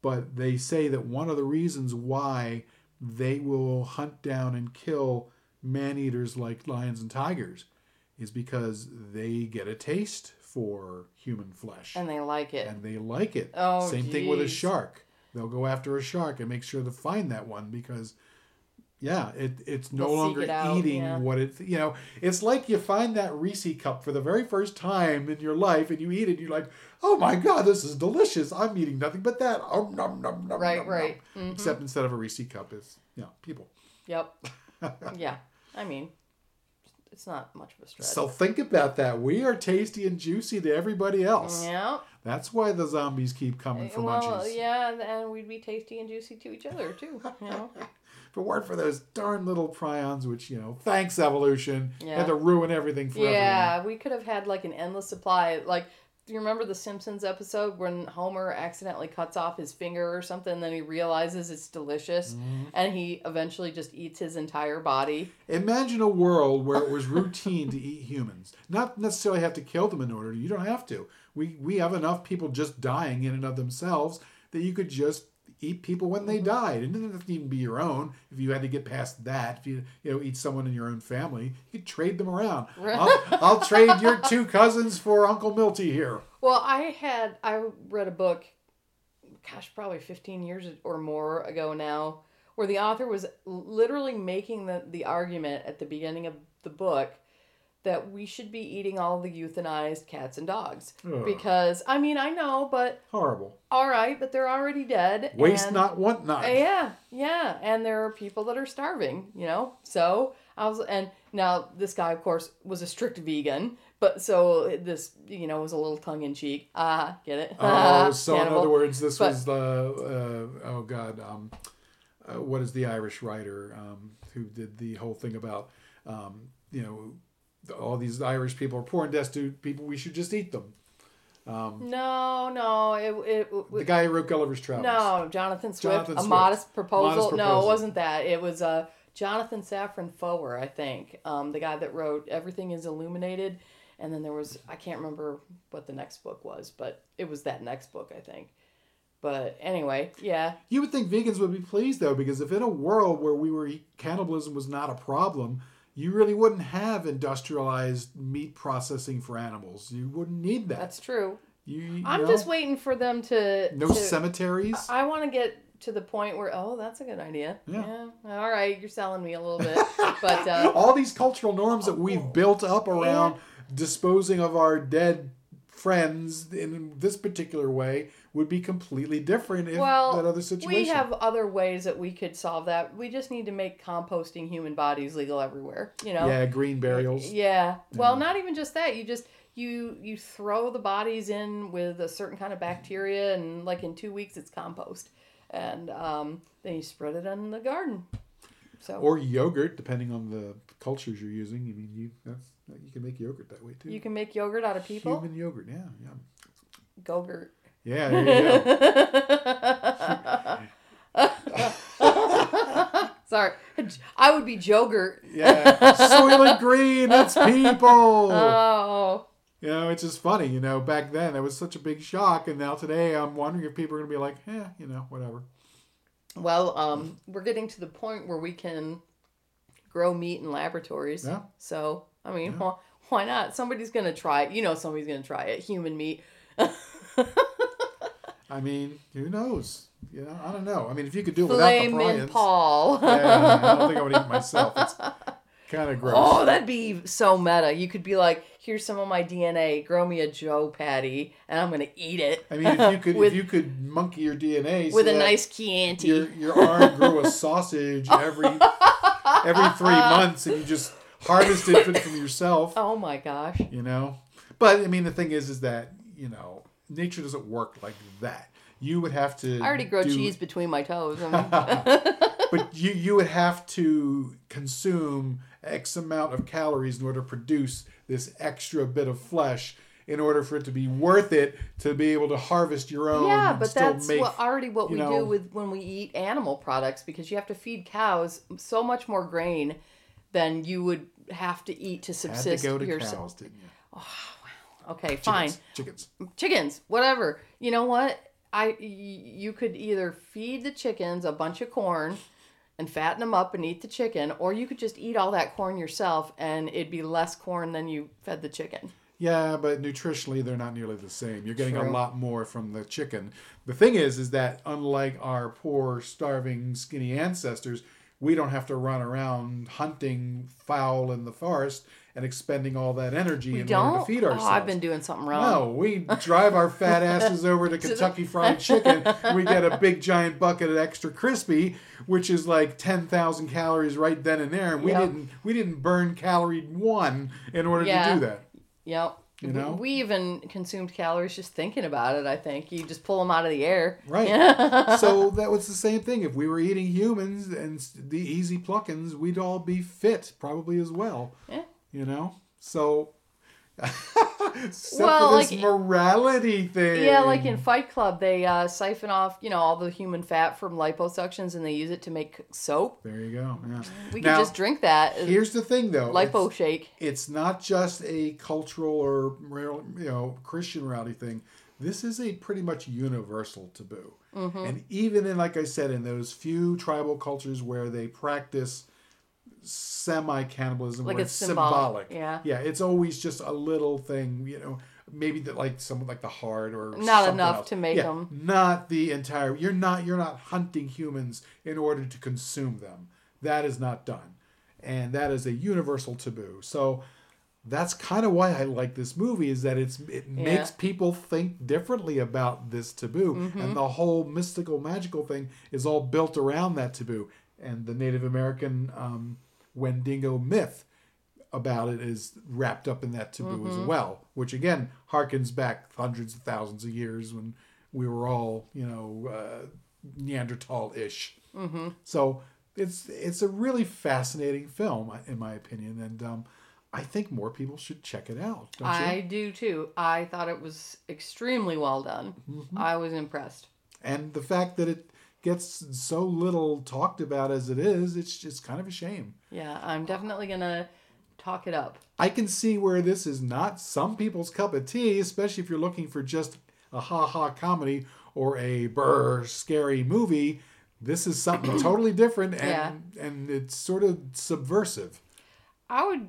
but they say that one of the reasons why they will hunt down and kill man eaters like lions and tigers is because they get a taste for human flesh And they like it. and they like it. Oh, Same thing with a shark. They'll go after a shark and make sure to find that one because, yeah, it it's no They'll longer it out, eating yeah. what it. You know, it's like you find that Reese cup for the very first time in your life and you eat it. and You're like, oh my god, this is delicious. I'm eating nothing but that. Oh, nom, nom, nom, Right, nom, right. nom. Except mm-hmm. instead of a Reese cup, it's you know people. Yep. yeah. I mean, it's not much of a stretch. So think about that. We are tasty and juicy to everybody else. yeah. That's why the zombies keep coming for Well, munchies. yeah, and we'd be tasty and juicy to each other too. You know. if it weren't for those darn little prions, which you know, thanks evolution, Yeah. had to ruin everything for everyone. Yeah, we could have had like an endless supply. Like, do you remember the Simpsons episode when Homer accidentally cuts off his finger or something, and then he realizes it's delicious, Mm-hmm. and he eventually just eats his entire body? Imagine a world where it was routine to eat humans. Not necessarily have to kill them in order. You don't have to. We we have enough people just dying in and of themselves that you could just eat people when they mm-hmm. died. It didn't have to even be your own. If you had to get past that, if you you know eat someone in your own family, you could trade them around. I'll, I'll trade your two cousins for Uncle Milty here. Well, I had I read a book, gosh, probably fifteen years or more ago now, where the author was literally making the the argument at the beginning of the book that we should be eating all the euthanized cats and dogs Ugh. because I mean I know, but Horrible. all right, but they're already dead. Waste and- not, want not. Yeah, yeah, and there are people that are starving, you know. So I was, and now this guy, of course, was a strict vegan, but so this, you know, was a little tongue in cheek. Ah, get it? Oh, so in other words, this But- was the uh, oh god, um, uh, what is the Irish writer um, who did the whole thing about um, you know all these Irish people are poor and destitute people. We should just eat them. No, no, it, it, The guy who wrote Gulliver's Travels. no, Jonathan Swift, Jonathan a Swift. modest proposal. Modest No, it wasn't that. It was uh, Jonathan Safran Foer, I think, um, the guy that wrote Everything Is Illuminated, and then there was I can't remember what the next book was, but it was that next book, I think. But anyway, yeah, You would think vegans would be pleased though, because if in a world where we were cannibalism was not a problem, you really wouldn't have industrialized meat processing for animals. You wouldn't need that. that's true. you, you I'm know? just waiting for them to. no to, cemeteries. I want to get to the point where oh, that's a good idea. Yeah. All right, you're selling me a little bit, but uh, all these cultural norms that we've built up around disposing of our dead friends in this particular way would be completely different in well, that other situation. we have other ways that we could solve that. We just need to make composting human bodies legal everywhere. You know. yeah, green burials. Yeah. Well, not even just that. You just you you throw the bodies in with a certain kind of bacteria, and like in two weeks, it's compost, and um, then you spread it in the garden. So Or yogurt, depending on the cultures you're using. I mean, you that's you can make yogurt that way too. you can make yogurt out of people. Human yogurt, yeah, yeah, Gogurt. yeah. There you go. Sorry, I would be Jogurt. Yeah, Soylent Green. That's people. Oh, You know, it's just funny. You know, back then it was such a big shock, and now today I'm wondering if people are gonna be like, eh, you know, whatever. well, um, we're getting to the point where we can grow meat in laboratories. Yeah. So I mean, why, why not? Somebody's gonna try it. You know, somebody's gonna try it. Human meat. I mean, who knows? You know, I don't know. I mean, if you could do it without the Flame and Paul. yeah, I don't think I would eat myself. It's kind of gross. Oh, that'd be so meta. You could be like, "Here's some of my DNA. Grow me a Jo patty, and I'm gonna eat it." I mean, if you could, with if you could monkey your DNA so with a nice Chianti. your your arm grew a sausage every every three months, and you just harvested it from yourself. Oh my gosh. You know, but I mean, the thing is, is that you know, nature doesn't work like that. You would have to. I already grow do- cheese between my toes. I mean, but you you would have to consume X amount of calories in order to produce this extra bit of flesh in order for it to be worth it to be able to harvest your own. yeah, but that's make, what already what we know- do with when we eat animal products because you have to feed cows so much more grain than you would have to eat to subsist. had to go to yourself. cows, didn't you? Oh, okay, fine. Chickens. Chickens. chickens, whatever. You know what? I you could either feed the chickens a bunch of corn and fatten them up and eat the chicken, or you could just eat all that corn yourself and it'd be less corn than you fed the chicken. Yeah, but nutritionally they're not nearly the same. You're getting a lot more from the chicken. The thing is, is that unlike our poor, starving, skinny ancestors, we don't have to run around hunting fowl in the forest and expending all that energy in order to Don't. feed Oh, ourselves. I've been doing something wrong. No, we drive our fat asses over to Kentucky Fried Chicken. We get a big giant bucket of extra crispy, which is like ten thousand calories right then and there. And we Yep. didn't we didn't burn calorie one in order Yeah. to do that. Yep. You know, We even consumed calories just thinking about it. I think you just pull them out of the air. Right. so that was the same thing. If we were eating humans and the easy pluckins, we'd all be fit probably as well. Yeah. You know? So Well, like- morality thing. Yeah, like in Fight Club, they uh, siphon off, you know, all the human fat from liposuctions and they use it to make soap. There you go. Yeah. We Now, just drink that. Here's the thing though. lipo It's- shake. it's not just a cultural or you know Christian morality thing. This is a pretty much universal taboo, Mm-hmm. and even in like I said, in those few tribal cultures where they practice semi cannibalism, Like where it's symbolic, symbolic. yeah. yeah, it's always just a little thing, you know. Maybe that like something like the heart or Not enough else. to make them. Not the entire. You're not. You're not hunting humans in order to consume them. That is not done, and that is a universal taboo. So that's kind of why I like this movie is that it's it makes people think differently about this taboo Mm-hmm. and the whole mystical magical thing is all built around that taboo and the Native American um, Wendigo myth about it is wrapped up in that taboo as well which again harkens back hundreds of thousands of years when we were all you know uh, Neanderthal-ish so it's it's a really fascinating film in my opinion and um, I think more people should check it out. Don't I do too. I thought it was extremely well done. Mm-hmm. I was impressed. And the fact that it gets so little talked about as it is, it's just kind of a shame. Yeah, I'm definitely gonna talk it up. I can see where this is not some people's cup of tea, especially if you're looking for just a ha ha comedy or a brr scary movie. This is something totally different and Yeah. and it's sort of subversive. I would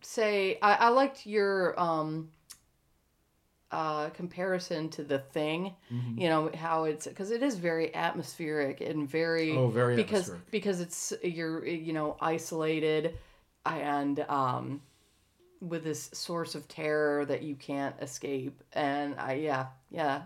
say I, I liked your um uh comparison to the thing Mm-hmm. you know how it's because it is very atmospheric and very Oh, very because atmospheric. because it's you're you know isolated and um with this source of terror that you can't escape. And i yeah yeah.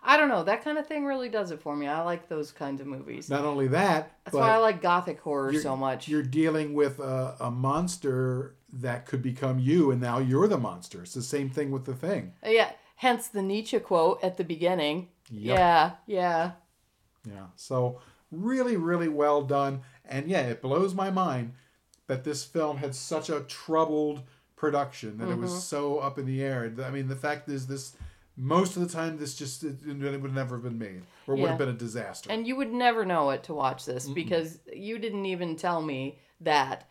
I don't know. That kind of thing really does it for me. I like those kinds of movies. Not only that, that's why i like gothic horror so much. You're dealing with a, a monster that could become you, and now you're the monster. It's the same thing with the thing. Uh, yeah, hence the Nietzsche quote at the beginning. Yep. Yeah, yeah. Yeah. So really, really well done. And yeah, it blows my mind that this film had such a troubled production that it was mm-hmm. so up in the air. I mean, the fact is, this most of the time this just it, it would never have been made, or would have been a disaster. And you would never know it to watch this because you didn't even tell me that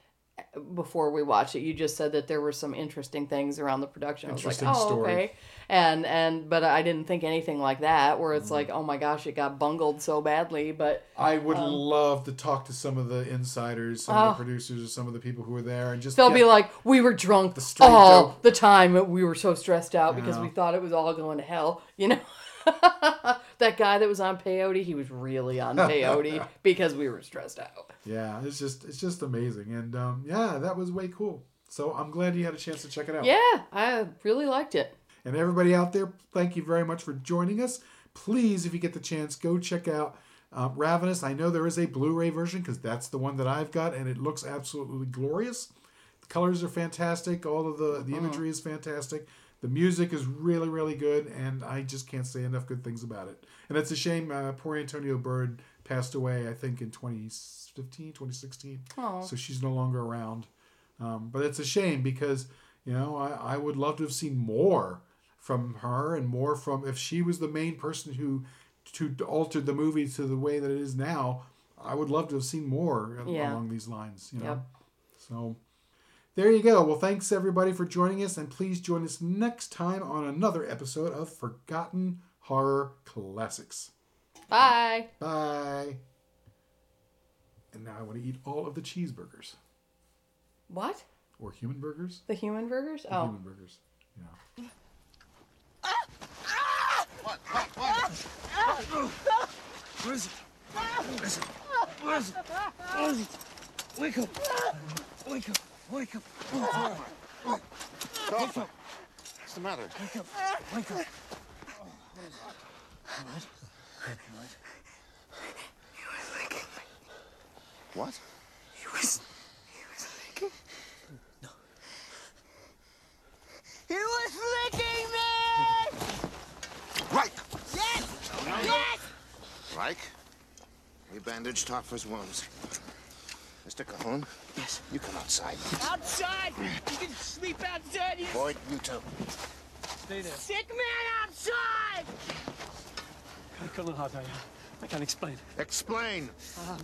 before we watched it. You just said that there were some interesting things around the production. I was Interesting like, oh, story. okay. And and but I didn't think anything like that where Mm-hmm. it's like, oh my gosh, it got bungled so badly. But I would love to talk to some of the insiders, some Um, Oh. of the producers, or some of the people who were there, and just they'll be like, we were drunk straight all dope. the time. We were so stressed out because we thought it was all going to hell. You know, that guy that was on peyote, he was really on peyote because we were stressed out. Yeah, it's just it's just amazing, and um, yeah, that was way cool. So I'm glad you had a chance to check it out. Yeah, I really liked it. And everybody out there, thank you very much for joining us. Please, if you get the chance, go check out uh, Ravenous. I know there is a Blu-ray version because that's the one that I've got, and it looks absolutely glorious. The colors are fantastic. All of the the imagery is fantastic. The music is really, really good, and I just can't say enough good things about it. And it's a shame uh, poor Antonia Bird passed away, I think, in 2015, 2016. Oh. So she's no longer around. Um, but it's a shame because, you know, I, I would love to have seen more from her and more from, if she was the main person who to altered the movie to the way that it is now, I would love to have seen more Yeah. along these lines, you know. Yep. So there you go. Well, thanks everybody for joining us, and please join us next time on another episode of Forgotten Horror Classics. Bye. Bye. And now I want to eat all of the cheeseburgers What? or human burgers. The human burgers? Oh. Human burgers. Yeah. What is it? What is it? What is it? What is it? Wake up! Wake up! Wake up. Oh, Tara. Wake up. What's the matter? Wake up. Wake up. All right. All right. He was licking me. What? He was. He was licking. No. He was licking me! Right! Yes! No, no, yes! Right. We bandaged Toffler's wounds. Mr. Colqhoun? Yes. You come outside. Outside! You can sleep outside! You Boyd, you too. Stay there. sick man outside! I don't know how I, I can't explain. Explain. Um,